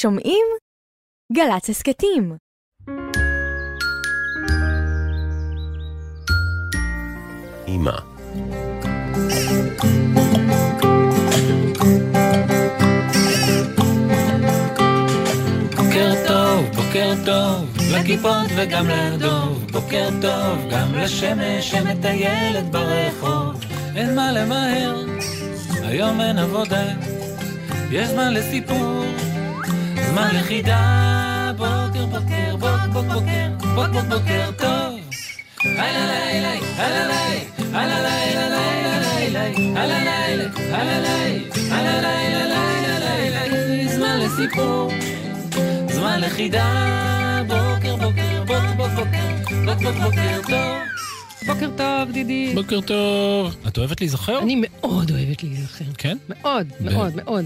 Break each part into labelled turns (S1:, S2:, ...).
S1: שומעים? גל"צ הסכתים.
S2: אמא.
S3: בוקר טוב, בוקר טוב, לכיפות וגם לדוב. בוקר טוב, גם לשמש שמטיילת ברחוב. אין מה למהר, היום אין עבודה. יש זמן לסיפור, זמן לכידה, בוקר, בוקר, בוקר בוקר, בוקר, בוק, בוק, בוקר טוב. זמן לסיפור, זמן לכידה, בוקר, בוקר, בוק, בוק, בוקר, בוק, בוק, בוקר טוב.
S4: בוקר טוב, דידי.
S3: בוקר טוב. את אוהבת להיזכר?
S4: אני מאוד אוהבת להיזכר.
S3: כן?
S4: מאוד, מאוד, מאוד.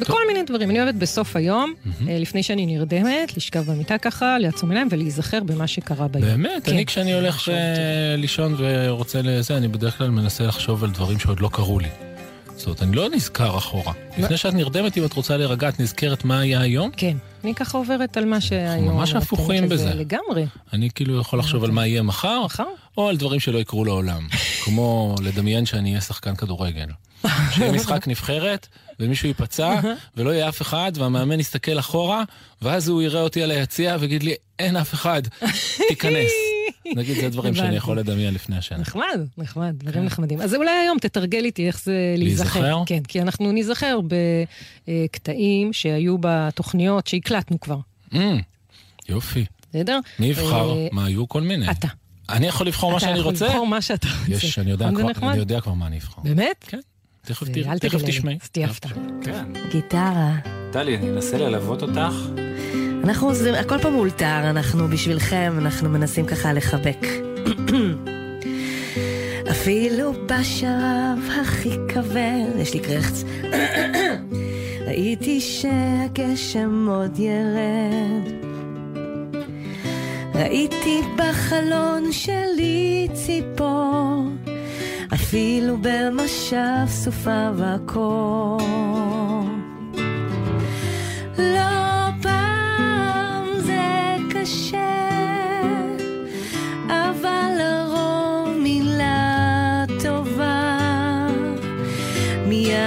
S4: בכל מיני דברים. אני אוהבת בסוף היום, אה, לפני שאני נרדמת, לשכב במיטה ככה, לעצום עיניים ולהיזכר במה שקרה ביום.
S3: באמת,
S4: כן.
S3: אני כשאני הולך. אה, לישון ורוצה לזה, אני בדרך כלל מנסה לחשוב על דברים שעוד לא קרו לי. זאת אני לא נזכר אחורה. לפני שאת נרדמת, אם את רוצה להירגע, את נזכרת מה היה היום?
S4: כן, אני ככה עוברת על מה שהיום.
S3: ממש
S4: נותנת
S3: הפוכים בזה.
S4: לגמרי.
S3: אני כאילו יכול לחשוב על מה יהיה מחר? או על דברים שלא יקרו לעולם. כמו לדמיין שאני אהיה שחקן כדורגל. שיהיה משחק נבחרת, ומישהו ייפצע, ולא יהיה אף אחד, והמאמן יסתכל אחורה, ואז הוא יראה אותי על היציע ויגיד לי, אין אף אחד, תיכנס. נגיד, זה דברים שאני. יכול לדמיין לפני השנה.
S4: נחמד, נחמד, דברים נחמדים. אז אולי היום תתרגל איתי איך זה להיזכר.
S3: להיזכר?
S4: כן, כי אנחנו ניזכר בקטעים שהיו בתוכניות שהקלטנו כבר.
S3: Mm, יופי.
S4: בסדר?
S3: מי יבחר?
S4: אה,
S3: מה, היו כל מיני.
S4: אתה.
S3: אני יכול לבחור מה שאני רוצה?
S4: אתה יכול לבחור מה שאתה רוצה.
S3: יש, אני יודע
S4: זה
S3: כבר- מה אני אבחר.
S4: באמת?
S3: כן, תכף תשמעי.
S4: אז תהיה הפתעה.
S3: כן.
S1: גיטרה.
S3: טלי, אני אנסה ללוות אותך.
S1: אנחנו, הכל פה מאולתר, אנחנו בשבילכם, אנחנו מנסים ככה לחבק. אפילו בשרב הכי כבד, יש לי קרחץ. ראיתי שהגשם עוד ירד. ראיתי בחלון שלי ציפור, אפילו במושב סופה וקור.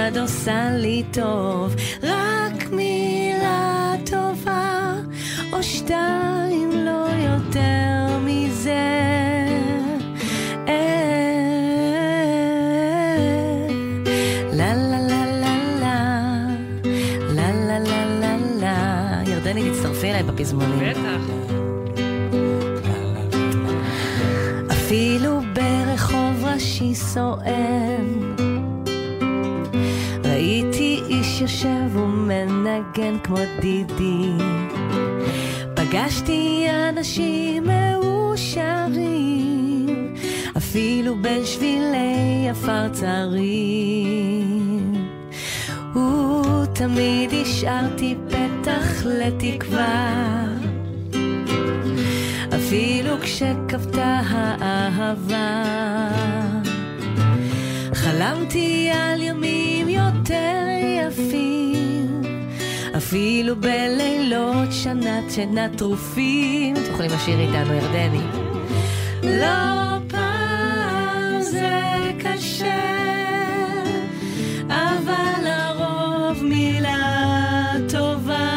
S1: מיד עושה לי טוב, רק מילה טובה או שתיים, לא יותר מזה. לה לה לה לה לה לה לה לה לה לה ירדני, תצטרפי אליי בפזמונים.
S4: בטח.
S1: אפילו ברחוב ראשי סואן איש יושב ומנגן כמו דידי. פגשתי אנשים מאושרים אפילו בין שבילי עפר צרים ותמיד השארתי פתח לתקווה. אפילו כשכבתה האהבה. חלמתי על ימים יותר יפים, אפילו בלילות שנת שנה טרופים. אתם יכולים לשיר איתנו, ירדני. לא פעם זה קשה, אבל לרוב מילה טובה.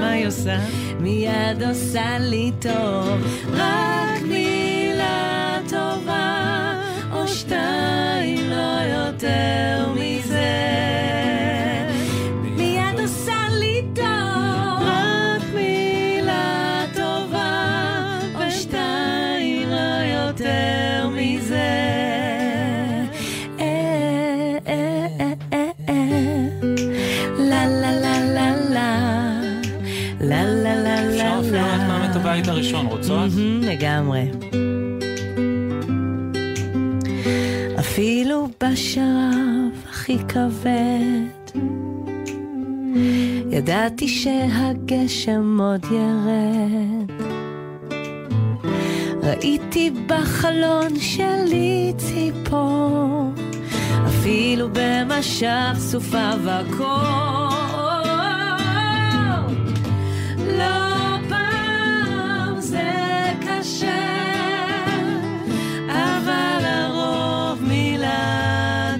S4: מה היא עושה?
S1: מיד עושה לי טוב, רק מילה טובה, או שתיים,
S3: רוצות?
S1: מהמם, לגמרי. אפילו בשרב הכי כבד, ידעתי שהגשם עוד ירד. ראיתי בחלון שלי ציפור, אפילו במשך סופה וקור.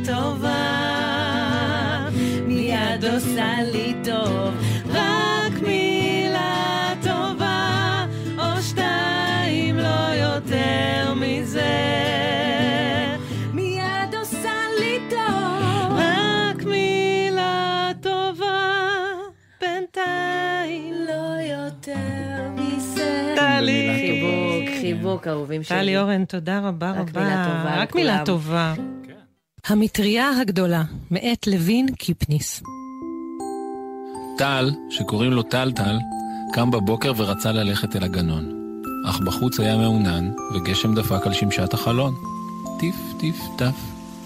S1: טובה, מיד עושה לי טוב. רק מילה טובה, או שתיים, לא יותר מזה. מיד עושה לי טוב. רק מילה טובה, בינתיים, לא יותר מזה.
S4: טלי.
S1: חיבוק, חיבוק, אהובים שלי.
S4: טלי אורן, תודה רבה רבה.
S1: רק מילה טובה.
S4: רק מילה טובה. המטריה הגדולה, מאת לוין קיפניס.
S5: טל, שקוראים לו טלטל, קם בבוקר ורצה ללכת אל הגנון. אך בחוץ היה מעונן, וגשם דפק על שמשת החלון. טיף טיף טף,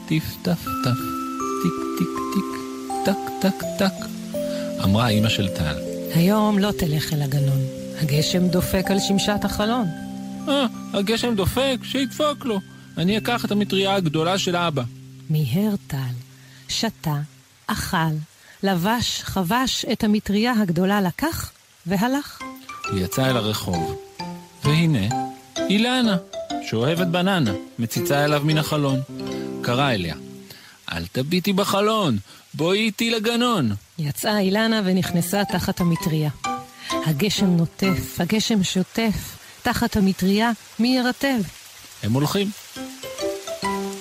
S5: טיף טף טף, טיק טיק טיק, טק טק טק. אמרה אמא של טל.
S4: היום לא תלך אל הגנון. הגשם דופק על שמשת החלון.
S5: אה, הגשם דופק, שידפוק לו. אני אקח את המטריה הגדולה של אבא.
S4: מיהר טל, שתה, אכל, לבש, חבש את המטריה הגדולה לקח והלך.
S5: הוא יצא אל הרחוב. והנה, אילנה, שאוהבת בננה, מציצה אליו מן החלון. קרא אליה, אל תביטי בחלון, בואי איתי לגנון.
S4: יצאה אילנה ונכנסה תחת המטריה. הגשם נוטף, הגשם שוטף, תחת המטריה מי ירטב?
S5: הם הולכים.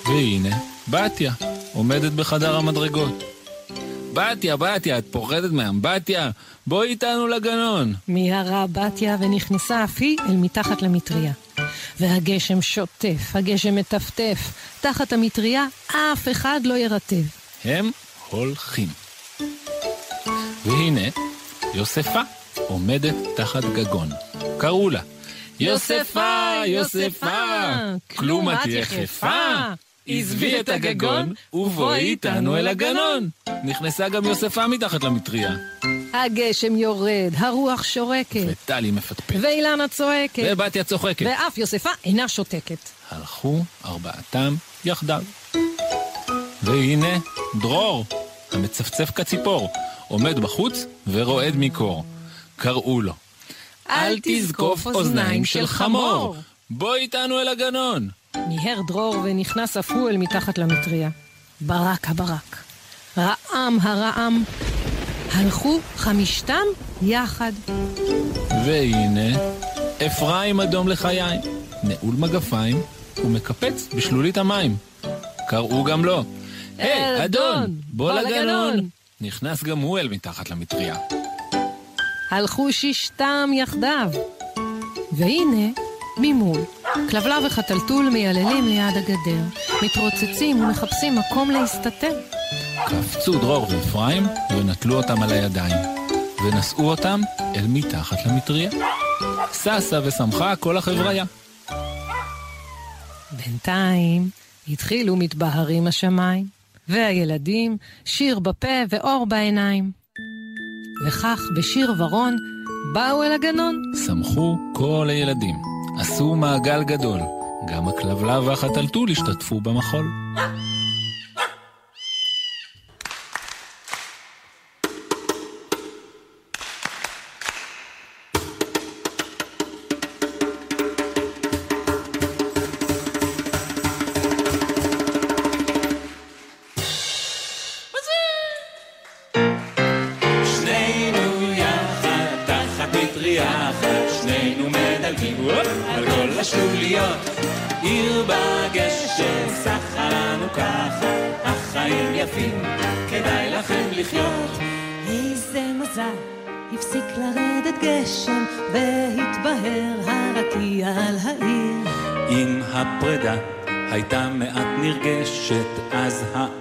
S5: והנה, בתיה, עומדת בחדר המדרגות. בתיה, בתיה, את פוחדת מהאמבטיה? בואי איתנו לגנון.
S4: מיהרה בתיה ונכנסה אף היא אל מתחת למטריה. והגשם שוטף, הגשם מטפטף, תחת המטריה אף אחד לא ירטב.
S5: הם הולכים. והנה, יוספה עומדת תחת גגון. קראו לה. יוספה, יוספה, כלום את יחפה. עזבי את הגגון ובואי איתנו אל הגנון. נכנסה גם יוספה מתחת למטריה,
S4: הגשם יורד, הרוח שורקת,
S5: וטלי מפטפט,
S4: ואילנה צועקת,
S5: ובתיה צוחקת.
S4: ואף יוספה אינה שותקת.
S5: הלכו ארבעתם יחדיו. והנה, דרור, המצפצף כציפור, עומד בחוץ ורועד מקור. קראו לו. אל תזקוף אוזניים של חמור, בוא איתנו אל הגנון.
S4: מיהר דרור ונכנס אף הוא אל מתחת למטריה. ברק הברק, רעם הרעם, הלכו חמישתם יחד.
S5: והנה, אפרים אדום לחיים, נעול מגפיים ומקפץ בשלולית המים. קראו גם לו. היי, אדון, בוא לגנון. נכנס גם הוא אל מתחת למטריה.
S4: הלכו שישתם יחדיו. והנה, ממול, כלבלב וחתלתול מייללים ליד הגדר, מתרוצצים ומחפשים מקום להסתתר.
S5: קפצו דרור ואפרים ונטלו אותם על הידיים, ונשאו אותם אל מתחת למטריה. ששה ושמחה כל החבריה.
S4: בינתיים התחילו מתבהרים השמיים, והילדים שיר בפה ואור בעיניים. וכך בשיר ורון באו אל הגנון.
S5: שמחו כל הילדים, עשו מעגל גדול, גם הכלבלב והחתלתול השתתפו במחול.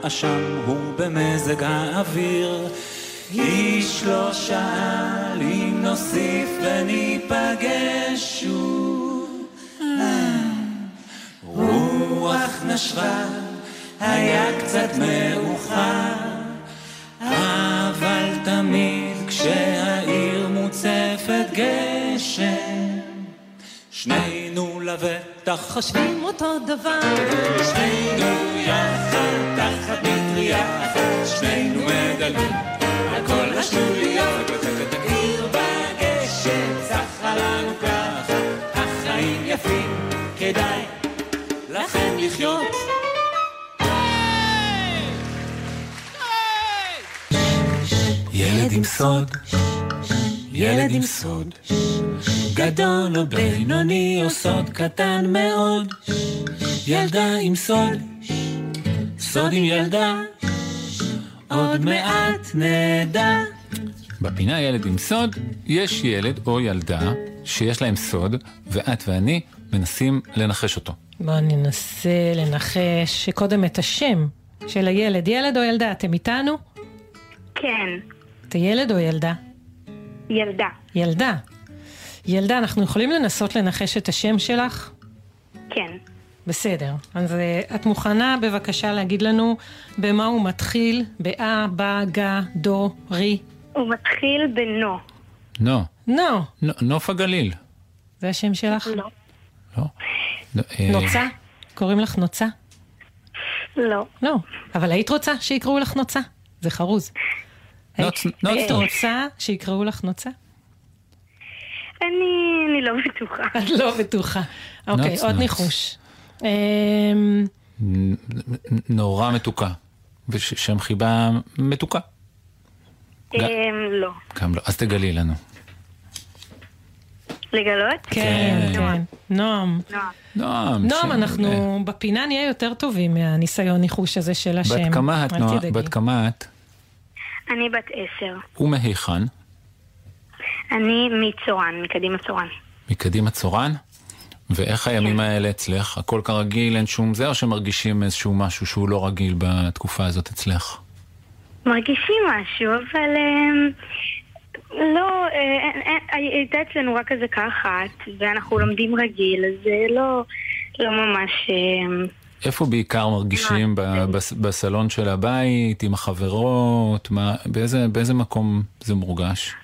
S3: האשם הוא במזג האוויר. איש לא שאל אם נוסיף וניפגש שוב. רוח נשבה, היה קצת מאוחר, אבל תמיד כשהעיר מוצפת גשם, שנינו לבטח
S1: חושבים אותו דבר,
S3: שנינו יחד תחת מטריה אחת, שנינו מדלגים על כל השלוליות. עיר בגשם, צחה לנו ככה, החיים יפים, כדאי לכם לחיות. ילד עם סוד, ילד עם סוד, גדול או בינוני או סוד קטן מאוד, ילדה עם סוד, סוד עם ילדה, עוד מעט נדע. בפינה ילד עם סוד, יש ילד או ילדה שיש להם סוד, ואת ואני מנסים לנחש אותו.
S4: בואו ננסה לנחש קודם את השם של הילד. ילד או ילדה, אתם איתנו?
S6: כן,
S4: אתה ילד או ילדה?
S6: ילדה.
S4: ילדה. ילדה, אנחנו יכולים לנסות לנחש את השם שלך?
S6: כן.
S4: בסדר. אז אה, את מוכנה בבקשה להגיד לנו במה הוא מתחיל? באה, בא, גה, דו, רי?
S6: הוא מתחיל בנו.
S3: נו,
S4: נו,
S3: נו- נוף הגליל.
S4: זה השם שלך?
S6: לא.
S3: לא? אה,
S4: נוצה? קוראים לך נוצה?
S6: לא.
S4: לא. אבל היית רוצה שיקראו לך נוצה? זה חרוז. היית-. רוצה שיקראו לך נוצה?
S6: אני, אני לא בטוחה.
S4: את לא בטוחה. אוקיי,
S3: נוץ,
S4: עוד. ניחוש.
S3: נ- נורא מתוקה. ושם חיבה מתוקה. ג-
S6: אמ, לא.
S3: גם לא. אז תגלי לנו.
S6: לגלות?
S4: כן, כן. נועם.
S3: נועם.
S4: נועם, אנחנו בפינה נהיה יותר טובים מהניסיון ניחוש הזה של השם.
S3: בת כמה את?
S4: תדאגי.
S3: בת כמה את?
S6: אני בת עשר.
S3: ומהיכן?
S6: אני מצורן, מקדימה צורן.
S3: מקדימה צורן? ואיך הימים
S4: כן.
S3: האלה אצלך? הכל כרגיל, אין שום זה, או שמרגישים איזשהו משהו שהוא לא רגיל בתקופה הזאת אצלך?
S6: מרגישים משהו, אבל אמ, לא, אה, אין- אין- הייתה אצלנו רק איזה קחת, ואנחנו לומדים רגיל, אז זה לא, לא ממש... אמ,
S3: איפה בעיקר מרגישים? בסלון של הבית, עם החברות? מה, באיזה, באיזה מקום זה מורגש?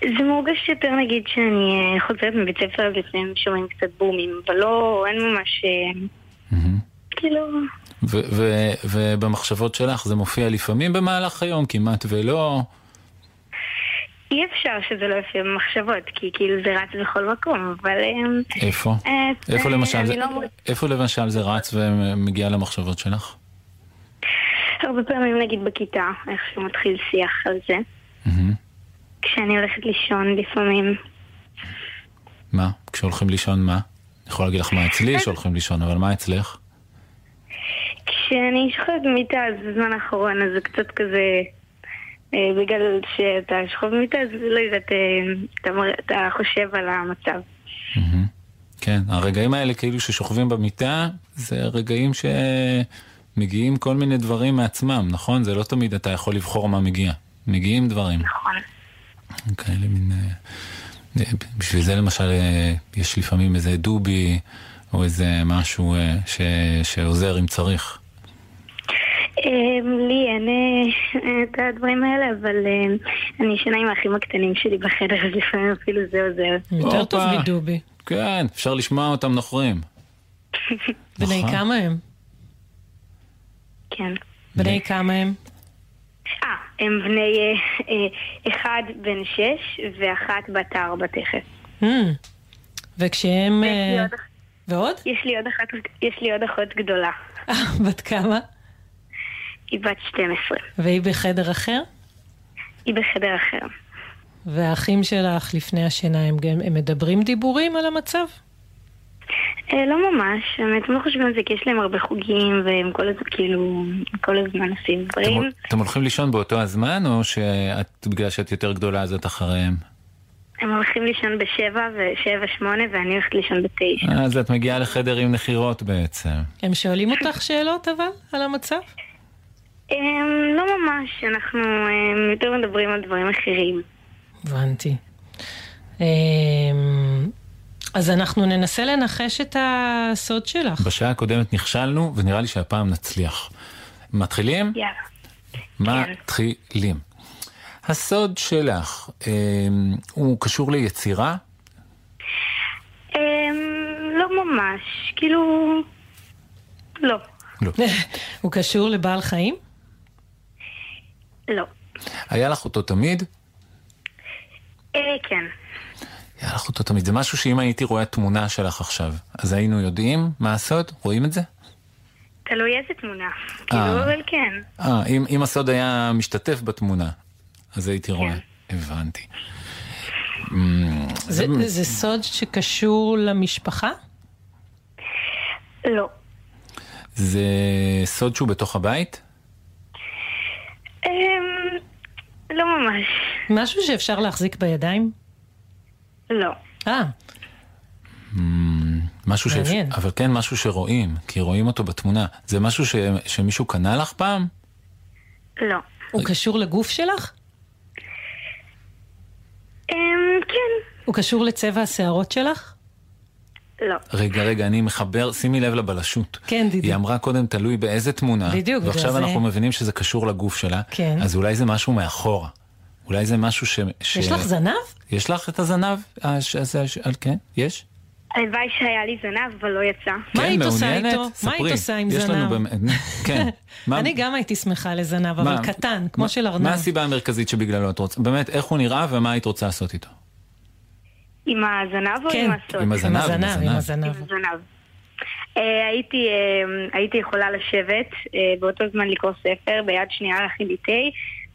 S6: זה מורגש יותר נגיד שאני אה, חוזרת מבית ספר ולפעמים שומעים קצת בומים, אבל לא, אין ממש... אה. כאילו...
S3: ובמחשבות שלך זה מופיע לפעמים במהלך היום, כמעט ולא.
S6: אי אפשר שזה לא יופיע במחשבות, כי כאילו זה רץ בכל מקום, אבל...
S3: איפה?
S6: אה,
S3: איפה
S6: אה,
S3: למשל זה,
S6: לא-
S3: איפה למשל זה רץ ומגיע למחשבות שלך?
S6: הרבה פעמים נגיד בכיתה, איכשהו מתחיל שיח על זה. כשאני הולכת לישון לפעמים.
S3: מה? כשהולכים לישון מה? אני יכול להגיד לך מה אצלי שהולכים לישון, אבל מה אצלך?
S6: כשאני שוכבת במיטה, אז בזמן האחרון, אז זה קצת כזה... אה, בגלל שאתה שוכב במיטה, אז לא יודעת, אה, אתה, אתה חושב על המצב.
S3: כן, הרגעים האלה כאילו ששוכבים במיטה, זה רגעים שמגיעים כל מיני דברים מעצמם, נכון? זה לא תמיד אתה יכול לבחור מה מגיע. מגיעים דברים.
S6: נכון.
S3: כאלה מין... אה, אה, בשביל זה למשל אה, יש לפעמים איזה דובי או איזה משהו ש, שעוזר אם צריך.
S6: אה, לי אין את הדברים האלה, אבל אני ישנה עם האחים הקטנים שלי בחדר, אז לפעמים אפילו זה עוזר.
S4: יותר טוב. מדובי.
S3: כן, אפשר לשמוע אותם נוחרים.
S4: בני
S3: נכון.
S4: כמה הם?
S6: כן.
S4: בני כמה הם?
S6: אה, הם בני אה, אה, אחד בן שש ואחת בת ארבע תכף.
S4: Hmm. וכשהם...
S6: ויש
S4: אה,
S6: עוד-
S4: ועוד?
S6: יש לי עוד אחת, יש לי עוד אחות גדולה.
S4: אה, בת כמה?
S6: היא בת 12.
S4: והיא בחדר אחר?
S6: היא בחדר אחר.
S4: והאחים שלך לפני השינה הם, הם מדברים דיבורים על המצב?
S6: אה, לא ממש, האמת, הם לא חושבים על זה כי יש להם הרבה חוגים והם כל הזמן, כאילו, כל הזמן עושים
S3: אתם,
S6: דברים.
S3: אתם הולכים לישון באותו הזמן, או שאת, בגלל שאת יותר גדולה אז את אחריהם?
S6: הם הולכים לישון בשבע ושבע שמונה ואני הולכת לישון בתשע.
S3: אז את מגיעה לחדר עם נחירות בעצם.
S4: הם שואלים אותך שאלות אבל על המצב?
S6: הם, לא ממש, אנחנו הם, יותר מדברים על דברים אחרים.
S4: הבנתי. אז אנחנו ננסה לנחש את הסוד שלך.
S3: בשעה הקודמת נכשלנו, ונראה לי שהפעם נצליח. מתחילים?
S6: יאללה.
S3: מתחילים. הסוד שלך, אה, הוא קשור ליצירה?
S6: הם, לא ממש, כאילו... לא,
S3: לא.
S4: הוא קשור לבעל חיים?
S6: לא.
S3: היה לך אותו תמיד?
S6: אה, כן.
S3: לך אותו תמיד. זה משהו שאם הייתי רואה תמונה שלך עכשיו, אז היינו יודעים מה הסוד? רואים את זה?
S6: תלוי איזה תמונה. כאילו, אבל כן.
S3: אה, אם, אם הסוד היה משתתף בתמונה, אז הייתי רואה. הבנתי. אמ,
S4: זה, זה סוד שקשור למשפחה?
S6: לא.
S3: זה סוד שהוא בתוך הבית?
S6: אמ, לא ממש.
S4: משהו שאפשר להחזיק בידיים?
S6: לא.
S4: אה,
S3: משהו שאפשר,
S4: מעניין.
S3: אבל כן משהו שרואים, כי רואים אותו בתמונה. זה משהו ש, שמישהו קנה לך פעם?
S6: לא.
S4: הוא קשור לגוף שלך?
S6: אמ, כן.
S4: הוא קשור לצבע השערות שלך?
S6: לא.
S3: רגע, רגע, אני מחבר, שימי לב לבלשות.
S4: כן, דידי.
S3: היא אמרה קודם תלוי באיזה תמונה.
S4: בדיוק, בגלל
S3: ועכשיו
S4: זה-
S3: אנחנו מבינים שזה קשור לגוף שלה.
S4: כן.
S3: אז אולי זה משהו מאחורה. אולי זה משהו ש... ש...
S4: יש לך זנב?
S3: יש לך את הזנב? אה, ש... כן, יש?
S6: הלוואי שהיה לי זנב, אבל לא יצא.
S4: מה
S3: כן,
S4: היית עושה? איתו? מה היית. עושה עם
S3: יש
S4: זנב?
S3: כן. מה-
S4: אני גם הייתי שמחה לזנב, אבל
S3: מה-
S4: קטן, כמו
S3: מה-
S4: של ארנב.
S3: מה הסיבה המרכזית שבגללו את רוצה? באמת, איך הוא נראה ומה היית רוצה לעשות איתו?
S6: עם הזנב או
S4: כן,
S6: עם הסוד?
S3: עם הזנב, עם
S4: הזנב, עם
S3: הזנב.
S6: עם
S4: הזנב.
S6: הזנב. אה, הייתי, אה, הייתי יכולה לשבת, אה, באותו זמן לקרוא ספר, ביד שנייה להכין לי תה,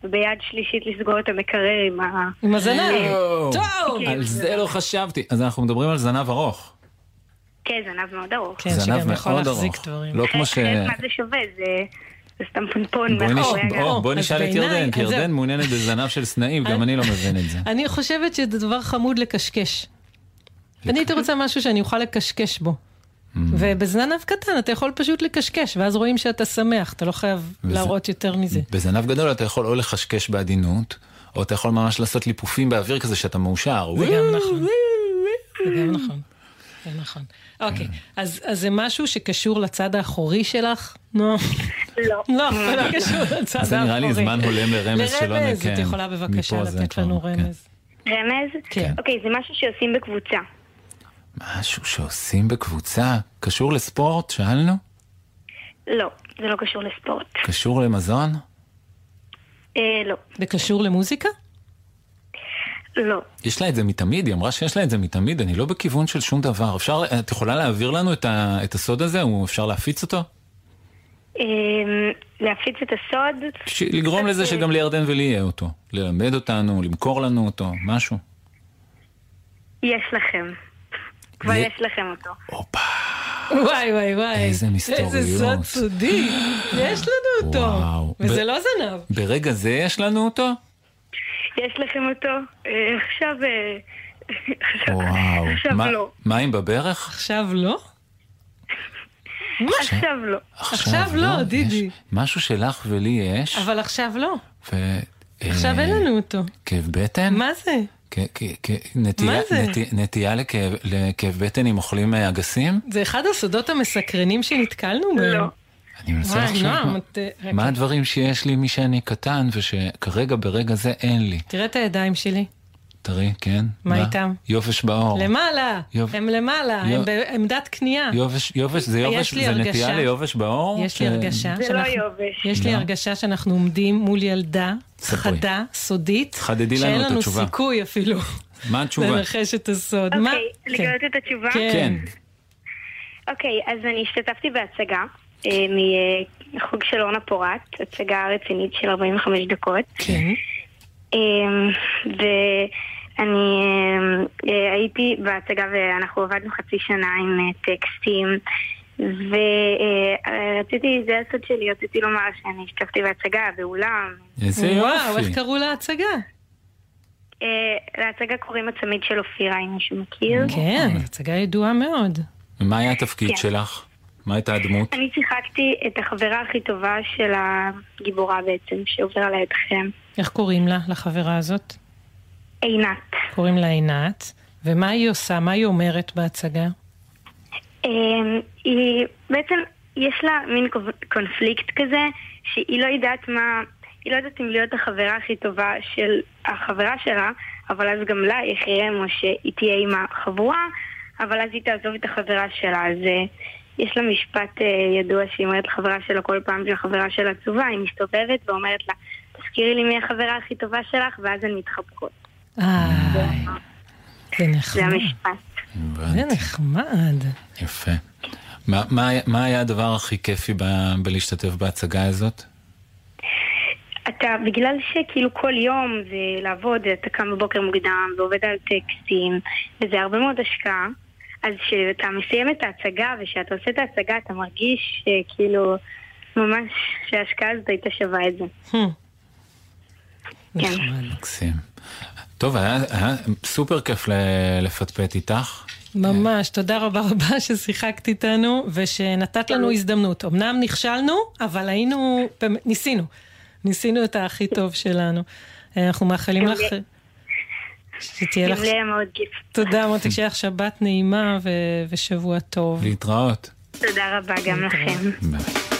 S6: וביד שלישית לסגור את המקרר עם ה...
S4: עם הזנב.
S3: יואו,
S4: טוב.
S3: על זה לא חשבתי. אז אנחנו מדברים על זנב ארוך.
S6: כן, זנב מאוד ארוך.
S4: כן,
S3: זנב
S4: שגם יכול
S3: מאוד
S4: להחזיק
S3: ארוך.
S4: דברים.
S3: לא כמו ש...
S6: אחרת מה זה שווה? זה זה סתם פונפון מאחורי הגב.
S3: בואי נשאל את ירדן, כי. ירדן מעוניינת בזנב של סנאים, גם אני לא מבין את זה.
S4: אני חושבת שזה דבר חמוד לקשקש. אני הייתי רוצה משהו שאני אוכל לקשקש בו.
S3: Mm.
S4: ובזנב קטן אתה יכול פשוט לקשקש, ואז רואים שאתה שמח, אתה לא חייב
S3: וזה-
S4: להראות יותר מזה.
S3: בזנב גדול אתה יכול או לחשקש בעדינות, או אתה יכול ממש לעשות ליפופים באוויר כזה שאתה מאושר.
S4: זה גם נכון. זה גם נכון. זה נכון. אוקיי, אז אז זה משהו שקשור לצד האחורי שלך? נו.
S6: לא.
S4: לא, זה לא קשור לצד האחורי.
S3: זה נראה לי זמן הולם לרמז שלא
S4: לרמז,
S3: כן.
S4: את יכולה בבקשה לתת לנו
S3: כן.
S4: רמז.
S6: רמז?
S4: כן.
S6: אוקיי, זה משהו שעושים בקבוצה.
S3: משהו שעושים בקבוצה, קשור לספורט, שאלנו?
S6: לא, זה לא קשור לספורט.
S3: קשור למזון?
S6: אה, לא.
S4: זה קשור למוזיקה?
S6: לא.
S3: יש לה את זה מתמיד, היא אמרה שיש לה את זה מתמיד, אני לא בכיוון של שום דבר. אפשר, את יכולה להעביר לנו את, ה, את הסוד הזה? הוא אפשר להפיץ אותו?
S6: אה, להפיץ את הסוד?
S3: ש- לגרום לזה שגם לירדן ולי יהיה אותו. ללמד אותנו, למכור לנו אותו, משהו.
S6: יש לכם. כבר יש לכם אותו.
S3: הופה,
S4: וואי וואי וואי.
S3: איזה מסתוריות.
S4: איזה סוד סודי. יש לנו אותו.
S3: וואו.
S4: וזה לא זנב.
S3: ברגע זה יש לנו אותו?
S6: יש לכם אותו? אה, עכשיו... אה, עכשיו-
S3: וואו.
S6: עכשיו
S3: מה-
S6: לא.
S3: מים בברך?
S4: עכשיו לא?
S6: עכשיו לא.
S4: עכשיו לא, דידי.
S3: משהו שלך ולי יש,
S4: אבל עכשיו לא. עכשיו
S3: אה,
S4: אין לנו אותו.
S3: כאב בטן?
S4: מה זה?
S3: נטייה-
S4: מה זה?
S3: נטי- נטייה לכאב- לכאב בטן אם אוכלים אה, אגסים?
S4: זה אחד הסודות המסקרנים שנתקלנו בהם.
S6: לא.
S3: אני מנסה לחשוב מה-
S4: רגע.
S3: מה הדברים שיש לי משאני קטן ושכרגע ברגע זה אין לי.
S4: תראה את הידיים שלי.
S3: תראי, כן?
S4: מה איתם?
S3: יובש בעור.
S4: למעלה.
S3: יופ.
S4: הם למעלה.
S3: יופ.
S4: הם בעמדת קנייה.
S3: יובש, יובש, זה יובש,
S4: יש לי
S3: זה
S4: הרגשה-
S3: נטייה ליובש בעור?
S4: יש לי
S3: ש-
S4: הרגשה
S6: זה לא. יובש.
S4: יש לי
S3: לא?
S4: הרגשה שאנחנו עומדים מול ילדה
S3: ספרי.
S4: חדה, סודית,
S3: חדדי לנו
S4: שאין
S3: את
S4: לנו
S3: התשובה.
S4: סיכוי אפילו
S3: מה התשובה?
S4: לנחש את הסוד. מה?
S6: אוקיי,
S4: כן.
S6: לגלות את התשובה?
S4: כן.
S3: כן.
S6: אוקיי, אז אני השתתפתי בהצגה אה, מחוג של אורנה פורת, הצגה רצינית של 45 דקות.
S4: כן.
S6: אמ, ואני אמ, אה, הייתי בהצגה ואנחנו עבדנו חצי שנה עם אה, טקסטים ורציתי, זה הסוד שלי, רציתי לומר שאני השתתפתי בהצגה באולם.
S3: איזה
S4: וואו,
S3: יופי.
S4: איך קראו להצגה?
S6: אה, להצגה קוראים הצמיד של אופירה, אם מישהו מכיר.
S4: כן, הצגה ידועה מאוד.
S3: ומה היה התפקיד
S6: כן.
S3: שלך? מה הייתה הדמות?
S6: אני שיחקתי את החברה הכי טובה של הגיבורה בעצם, שעוברה לידכם.
S4: איך קוראים לה, לחברה הזאת?
S6: עינת.
S4: קוראים לה עינת. ומה היא עושה? מה היא אומרת בהצגה?
S6: אמ, היא בעצם, יש לה מין קונפ- קונפליקט כזה, שהיא לא יודעת מה, היא לא יודעת אם להיות החברה הכי טובה של החברה שלה, אבל אז גם לה יחיים או שהיא תהיה עם החבורה, אבל אז היא תעזוב את החברה שלה. אז אה, יש לה משפט אה, ידוע שהיא אומרת לחברה שלה כל פעם שהחברה שלה עצובה, היא מסתובבת ואומרת לה, תזכירי לי מי החברה הכי טובה שלך, ואז הן מתחבקות.
S4: אה, זה
S6: זה
S4: נחמד.
S6: המשפט.
S4: זה. נחמד.
S3: יפה. מה, מה, מה היה הדבר הכי כיפי ב, בלהשתתף בהצגה הזאת?
S6: אתה, בגלל שכאילו כל יום זה לעבוד, אתה קם בבוקר מוקדם ועובד על טקסטים, וזה הרבה מאוד השקעה, אז כשאתה מסיים את ההצגה ושאתה עושה את ההצגה אתה מרגיש כאילו ממש שההשקעה הזאת הייתה שווה את זה.
S4: Hmm.
S6: כן.
S4: נחמד.
S3: מקסים. טוב, היה, היה סופר כיף לפטפט איתך.
S4: ממש, תודה רבה רבה ששיחקת איתנו ושנתת לנו הזדמנות. אמנם נכשלנו, אבל היינו, ניסינו. ניסינו את הכי טוב שלנו. אה, אנחנו מאחלים לך... שתהיה לך...
S6: היה מאוד כיף.
S4: תודה מותק, שיהיה לך שבת נעימה ו- ושבוע טוב.
S3: להתראות.
S6: תודה רבה גם לכם.
S3: ביי.